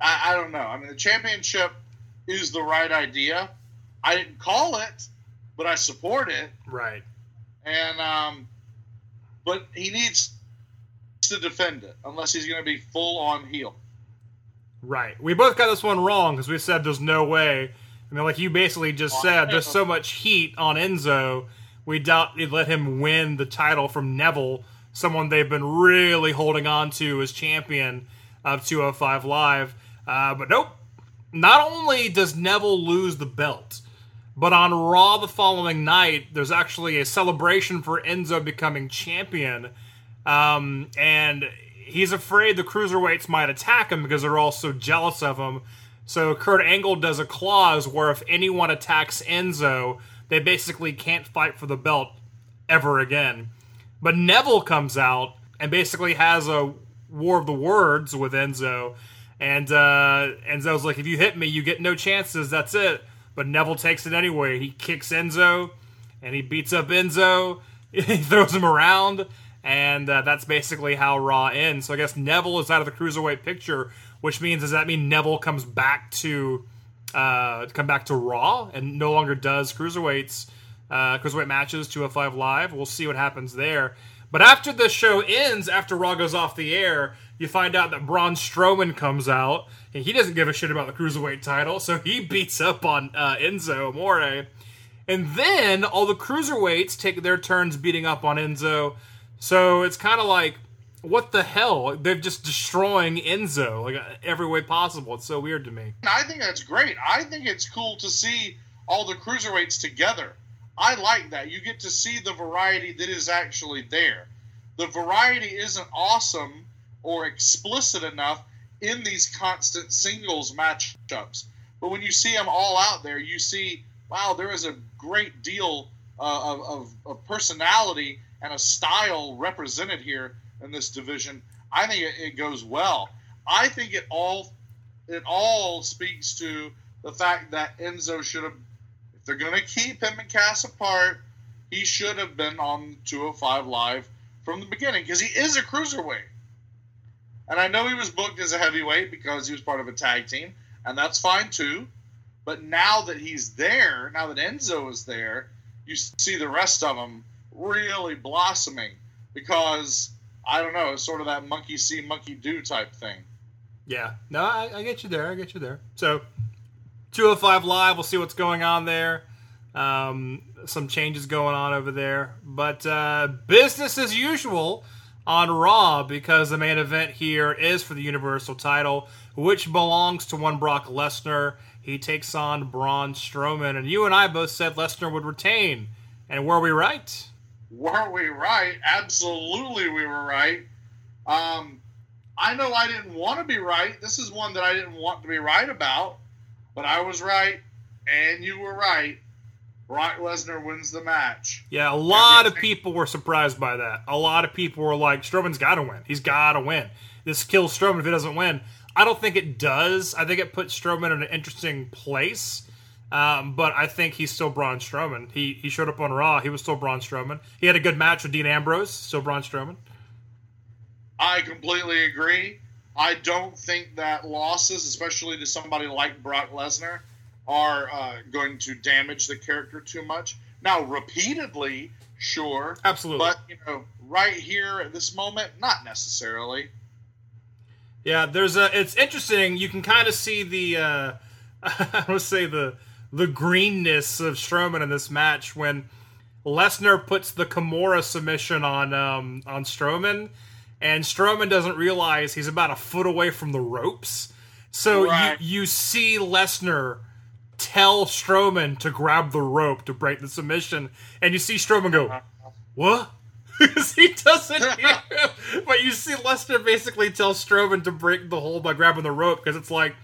I, I don't know. I mean, the championship is the right idea. I didn't call it, but I support it. Right. And um, but he needs to defend it unless he's going to be full on heel. Right. We both got this one wrong because we said there's no way. I mean, like you basically just said, there's so much heat on Enzo. We doubt they'd let him win the title from Neville, someone they've been really holding on to as champion of 205 Live. Uh, but nope. Not only does Neville lose the belt, but on Raw the following night, there's actually a celebration for Enzo becoming champion. Um, and he's afraid the cruiserweights might attack him because they're all so jealous of him. So Kurt Angle does a clause where if anyone attacks Enzo, they basically can't fight for the belt ever again. But Neville comes out and basically has a war of the words with Enzo. And uh, Enzo's like, if you hit me, you get no chances. That's it. But Neville takes it anyway. He kicks Enzo and he beats up Enzo. he throws him around. And uh, that's basically how Raw ends. So I guess Neville is out of the cruiserweight picture, which means does that mean Neville comes back to uh, come back to Raw and no longer does cruiserweights uh, cruiserweight matches 205 live? We'll see what happens there. But after the show ends, after Raw goes off the air, you find out that Braun Strowman comes out and he doesn't give a shit about the cruiserweight title, so he beats up on uh, Enzo Amore. And then all the cruiserweights take their turns beating up on Enzo. So it's kind of like, what the hell? They're just destroying Enzo like every way possible. It's so weird to me. I think that's great. I think it's cool to see all the cruiserweights together. I like that. You get to see the variety that is actually there. The variety isn't awesome or explicit enough in these constant singles matchups. But when you see them all out there, you see, wow, there is a great deal uh, of, of, of personality and a style represented here in this division. I think it, it goes well. I think it all it all speaks to the fact that Enzo should have, if they're going to keep him and Cass apart, he should have been on 205 Live from the beginning because he is a cruiserweight. And I know he was booked as a heavyweight because he was part of a tag team, and that's fine too. But now that he's there, now that Enzo is there, you see the rest of them really blossoming because I don't know, it's sort of that monkey see, monkey do type thing. Yeah, no, I, I get you there. I get you there. So, 205 Live, we'll see what's going on there. Um, some changes going on over there. But uh, business as usual on Raw because the main event here is for the Universal title, which belongs to one Brock Lesnar. He takes on Braun Strowman. And you and I both said Lesnar would retain. And were we right? Weren't we right? Absolutely, we were right. Um, I know I didn't want to be right. This is one that I didn't want to be right about, but I was right, and you were right. Brock Lesnar wins the match. Yeah, a lot of people were surprised by that. A lot of people were like, Strowman's got to win. He's got to win. This kills Strowman if he doesn't win. I don't think it does. I think it puts Strowman in an interesting place. Um, but I think he's still Braun Strowman. He he showed up on Raw. He was still Braun Strowman. He had a good match with Dean Ambrose. Still Braun Strowman. I completely agree. I don't think that losses, especially to somebody like Brock Lesnar, are uh, going to damage the character too much. Now, repeatedly, sure, Absolutely. but you know, right here at this moment, not necessarily. Yeah, there's a. It's interesting. You can kind of see the. Uh, I would say the the greenness of Strowman in this match when Lesnar puts the Kimura submission on um, on Strowman, and Strowman doesn't realize he's about a foot away from the ropes. So Right. you you see Lesnar tell Strowman to grab the rope to break the submission, and you see Strowman go, "What?" Because he doesn't hear him. But you see Lesnar basically tell Strowman to break the hold by grabbing the rope because it's like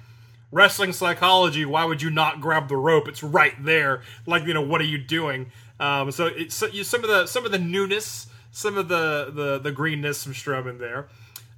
wrestling psychology. Why would you not grab the rope? It's right there. Like you know, what are you doing? Um, so it's so you, some of the some of the newness, some of the the the greenness from Strowman there.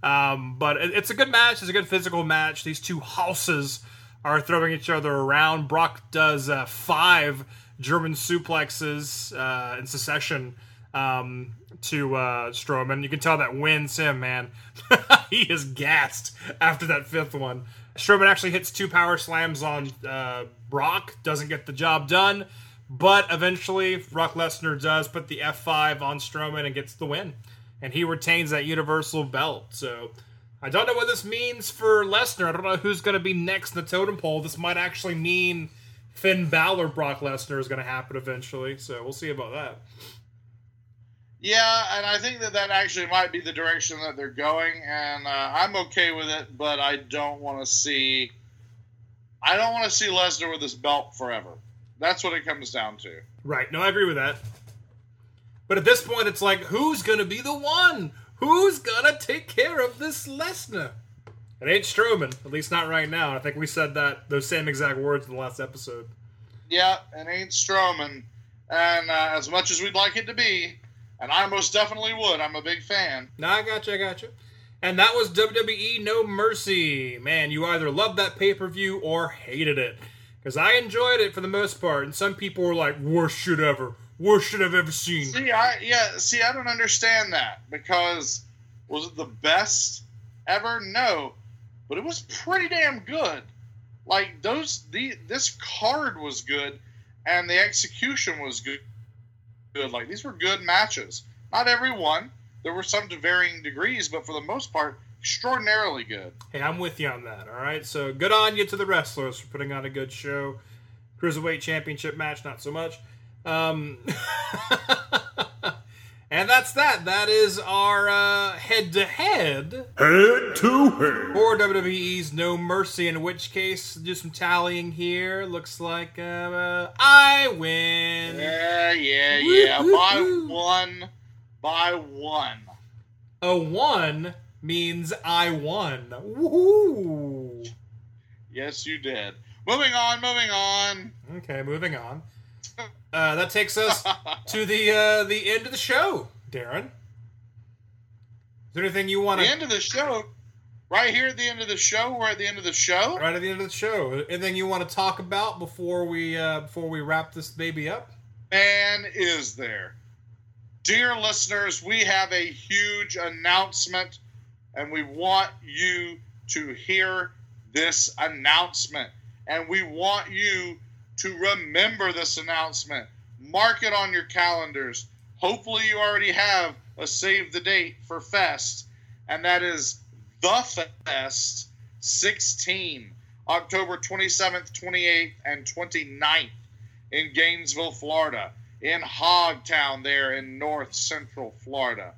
Um, but it, it's a good match. It's a good physical match. These two houses are throwing each other around. Brock does uh, five German suplexes uh, in succession um, to uh, Strowman. You can tell that wins him, man. he is gassed after that fifth one. Strowman actually hits two power slams on uh, Brock, doesn't get the job done, but eventually Brock Lesnar does put the F5 on Strowman and gets the win. And he retains that Universal belt. So I don't know what this means for Lesnar. I don't know who's going to be next in the totem pole. This might actually mean Finn Balor Brock Lesnar is going to happen eventually. So we'll see about that. Yeah, and I think that that actually might be the direction that they're going, and uh, I'm okay with it. But I don't want to see, I don't want to see Lesnar with this belt forever. That's what it comes down to. Right. No, I agree with that. But at this point, it's like, who's going to be the one? Who's to take care of this Lesnar? It ain't Strowman, at least not right now. I think we said that those same exact words in the last episode. Yeah, it ain't Strowman, and uh, as much as we'd like it to be, and I most definitely would. I'm a big fan. No, I got you, I got you. And that was WWE No Mercy. Man, you either loved that pay per view or hated it. Because I enjoyed it for the most part, and some people were like, worst shit ever. Worst shit I've ever seen. See, I yeah, see, I don't understand that because was it the best ever? No, but it was pretty damn good. Like those, the this card was good, and the execution was good. Good, like these were good matches. Not every one. There were some to varying degrees, but for the most part, extraordinarily good. Hey, I'm with you on that, all right? So good on you to the wrestlers for putting on a good show. Cruiserweight Championship match, not so much. Um, and that's that. That is our uh, head-to-head Head to head. for WWE's No Mercy. In which case, do some tallying here. Looks like uh, uh, I win. Yeah, yeah, yeah. Woo, by woo, woo. one, by one. A one means I won. Woohoo! Yes, you did. Moving on, moving on. Okay, moving on. Uh, that takes us to the uh, the end of the show, Daryn. Is there anything you want to? the end of the show, right here at the end of the show. We're at the end of the show. right at the end of the show? Anything you want to talk about before we uh, before we wrap this baby up? And is there? Dear listeners, we have a huge announcement, and we want you to hear this announcement. And we want you to remember this announcement. Mark it on your calendars. Hopefully, you already have a save the date for Fest, and that is The Fest 16, October 27th, 28th, and 29th in Gainesville, Florida, in Hogtown, there in north central Florida.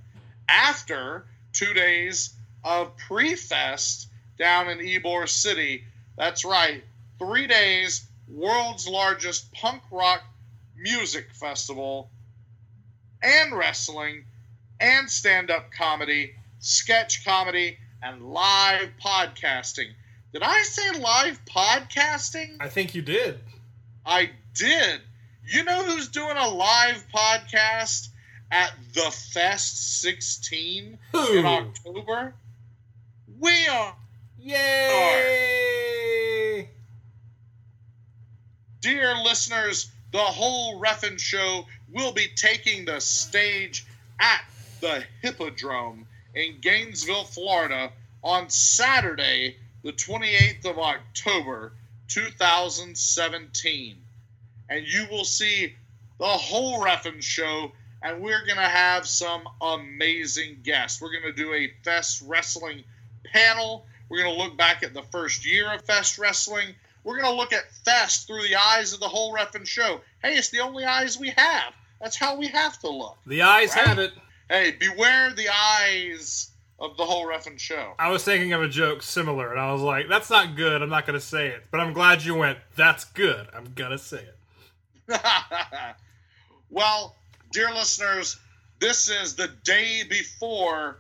After two days of pre fest down in Ybor City, that's right, three days, world's largest punk rock music festival, and wrestling, and stand up comedy, sketch comedy, and live podcasting. Did I say live podcasting? I think you did. I did. You know who's doing a live podcast at the Fest 16 Who? in October? We are. Yay! Dear listeners, the whole Ref'n show will be taking the stage at the Hippodrome in Gainesville, Florida on Saturday, the 28th of October, 2017. And you will see the whole Ref'n show, and we're going to have some amazing guests. We're going to do a Fest Wrestling panel. We're going to look back at the first year of Fest Wrestling. We're going to look at Fest through the eyes of the whole Ref'n show. Hey, it's the only eyes we have. That's how we have to look. The eyes Right. have it. Hey, beware the eyes of the whole Ref'n show. I was thinking of a joke similar, and I was like, "That's not good. I'm not going to say it." But I'm glad you went. That's good. I'm gonna say it. well, dear listeners, this is the day before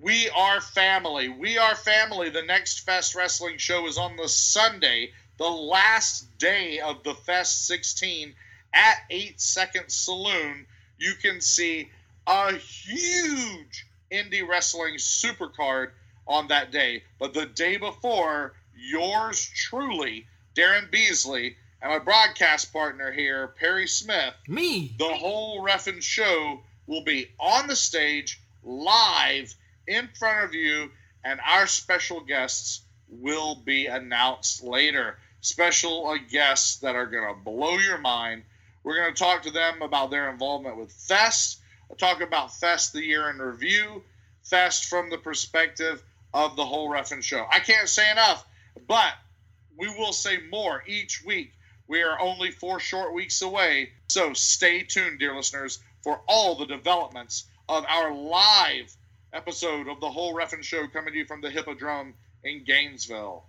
We Are Family. We Are Family, the next Fest Wrestling show is on the Sunday, the last day of the Fest 16 at 8 Second Saloon. You can see a huge indie wrestling supercard on that day. But the day before, yours truly, Daryn Beasley, and my broadcast partner here, Perry Smith, Me. the whole Ref'n show will be on the stage, live, in front of you, and our special guests will be announced later. Special uh, guests that are going to blow your mind. We're going to talk to them about their involvement with Fest, I'll talk about Fest the year in review, Fest from the perspective of the whole Ref'n show. I can't say enough, but we will say more each week. We are only four short weeks away, so stay tuned, dear listeners, for all the developments of our live episode of the whole Ref'n show coming to you from the Hippodrome in Gainesville.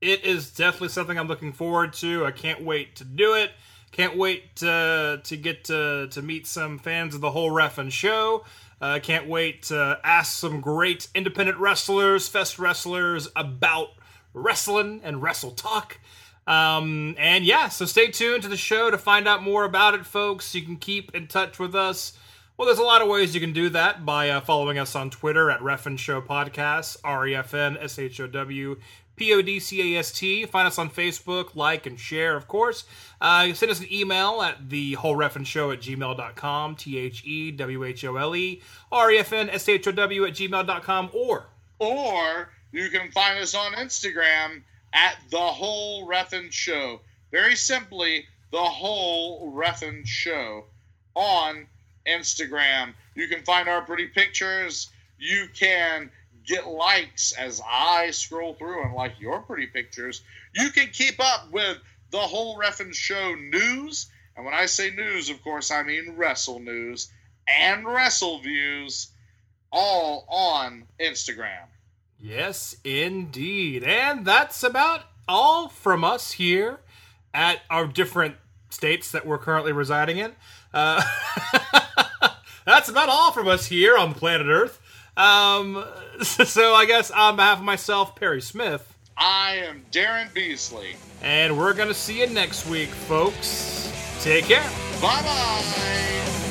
It is definitely something I'm looking forward to. I can't wait to do it. Can't wait to, to get to, to meet some fans of the whole ref'n show. Uh, can't wait to ask some great independent wrestlers, fest wrestlers about wrestling and wrestle talk. Um, and yeah, so stay tuned to the show to find out more about it, folks. You can keep in touch with us. Well, there's a lot of ways you can do that by uh, following us on Twitter at Refn Show Podcast, R E F N S H O W P O D C A S T. Find us on Facebook, like and share, of course. Uh, send us an email at the whole refn show at gmail.com, T H E W H O L E R E F N S H O W at gmail.com, or Or you can find us on Instagram at the whole Ref'n Show. Very simply, the whole Ref'n Show on Instagram. You can find our pretty pictures. You can get likes as I scroll through and like your pretty pictures. You can keep up with the whole Ref'n Show news. And when I say news, of course, I mean wrestle news and wrestle views all on Instagram. Yes, indeed. And that's about all from us here at our different states that we're currently residing in. Uh, that's about all from us here on planet Earth. Um, so I guess on behalf of myself, Perry Smith, I am Daryn Beasley. and we're going to see you next week, folks. Take care. Bye bye.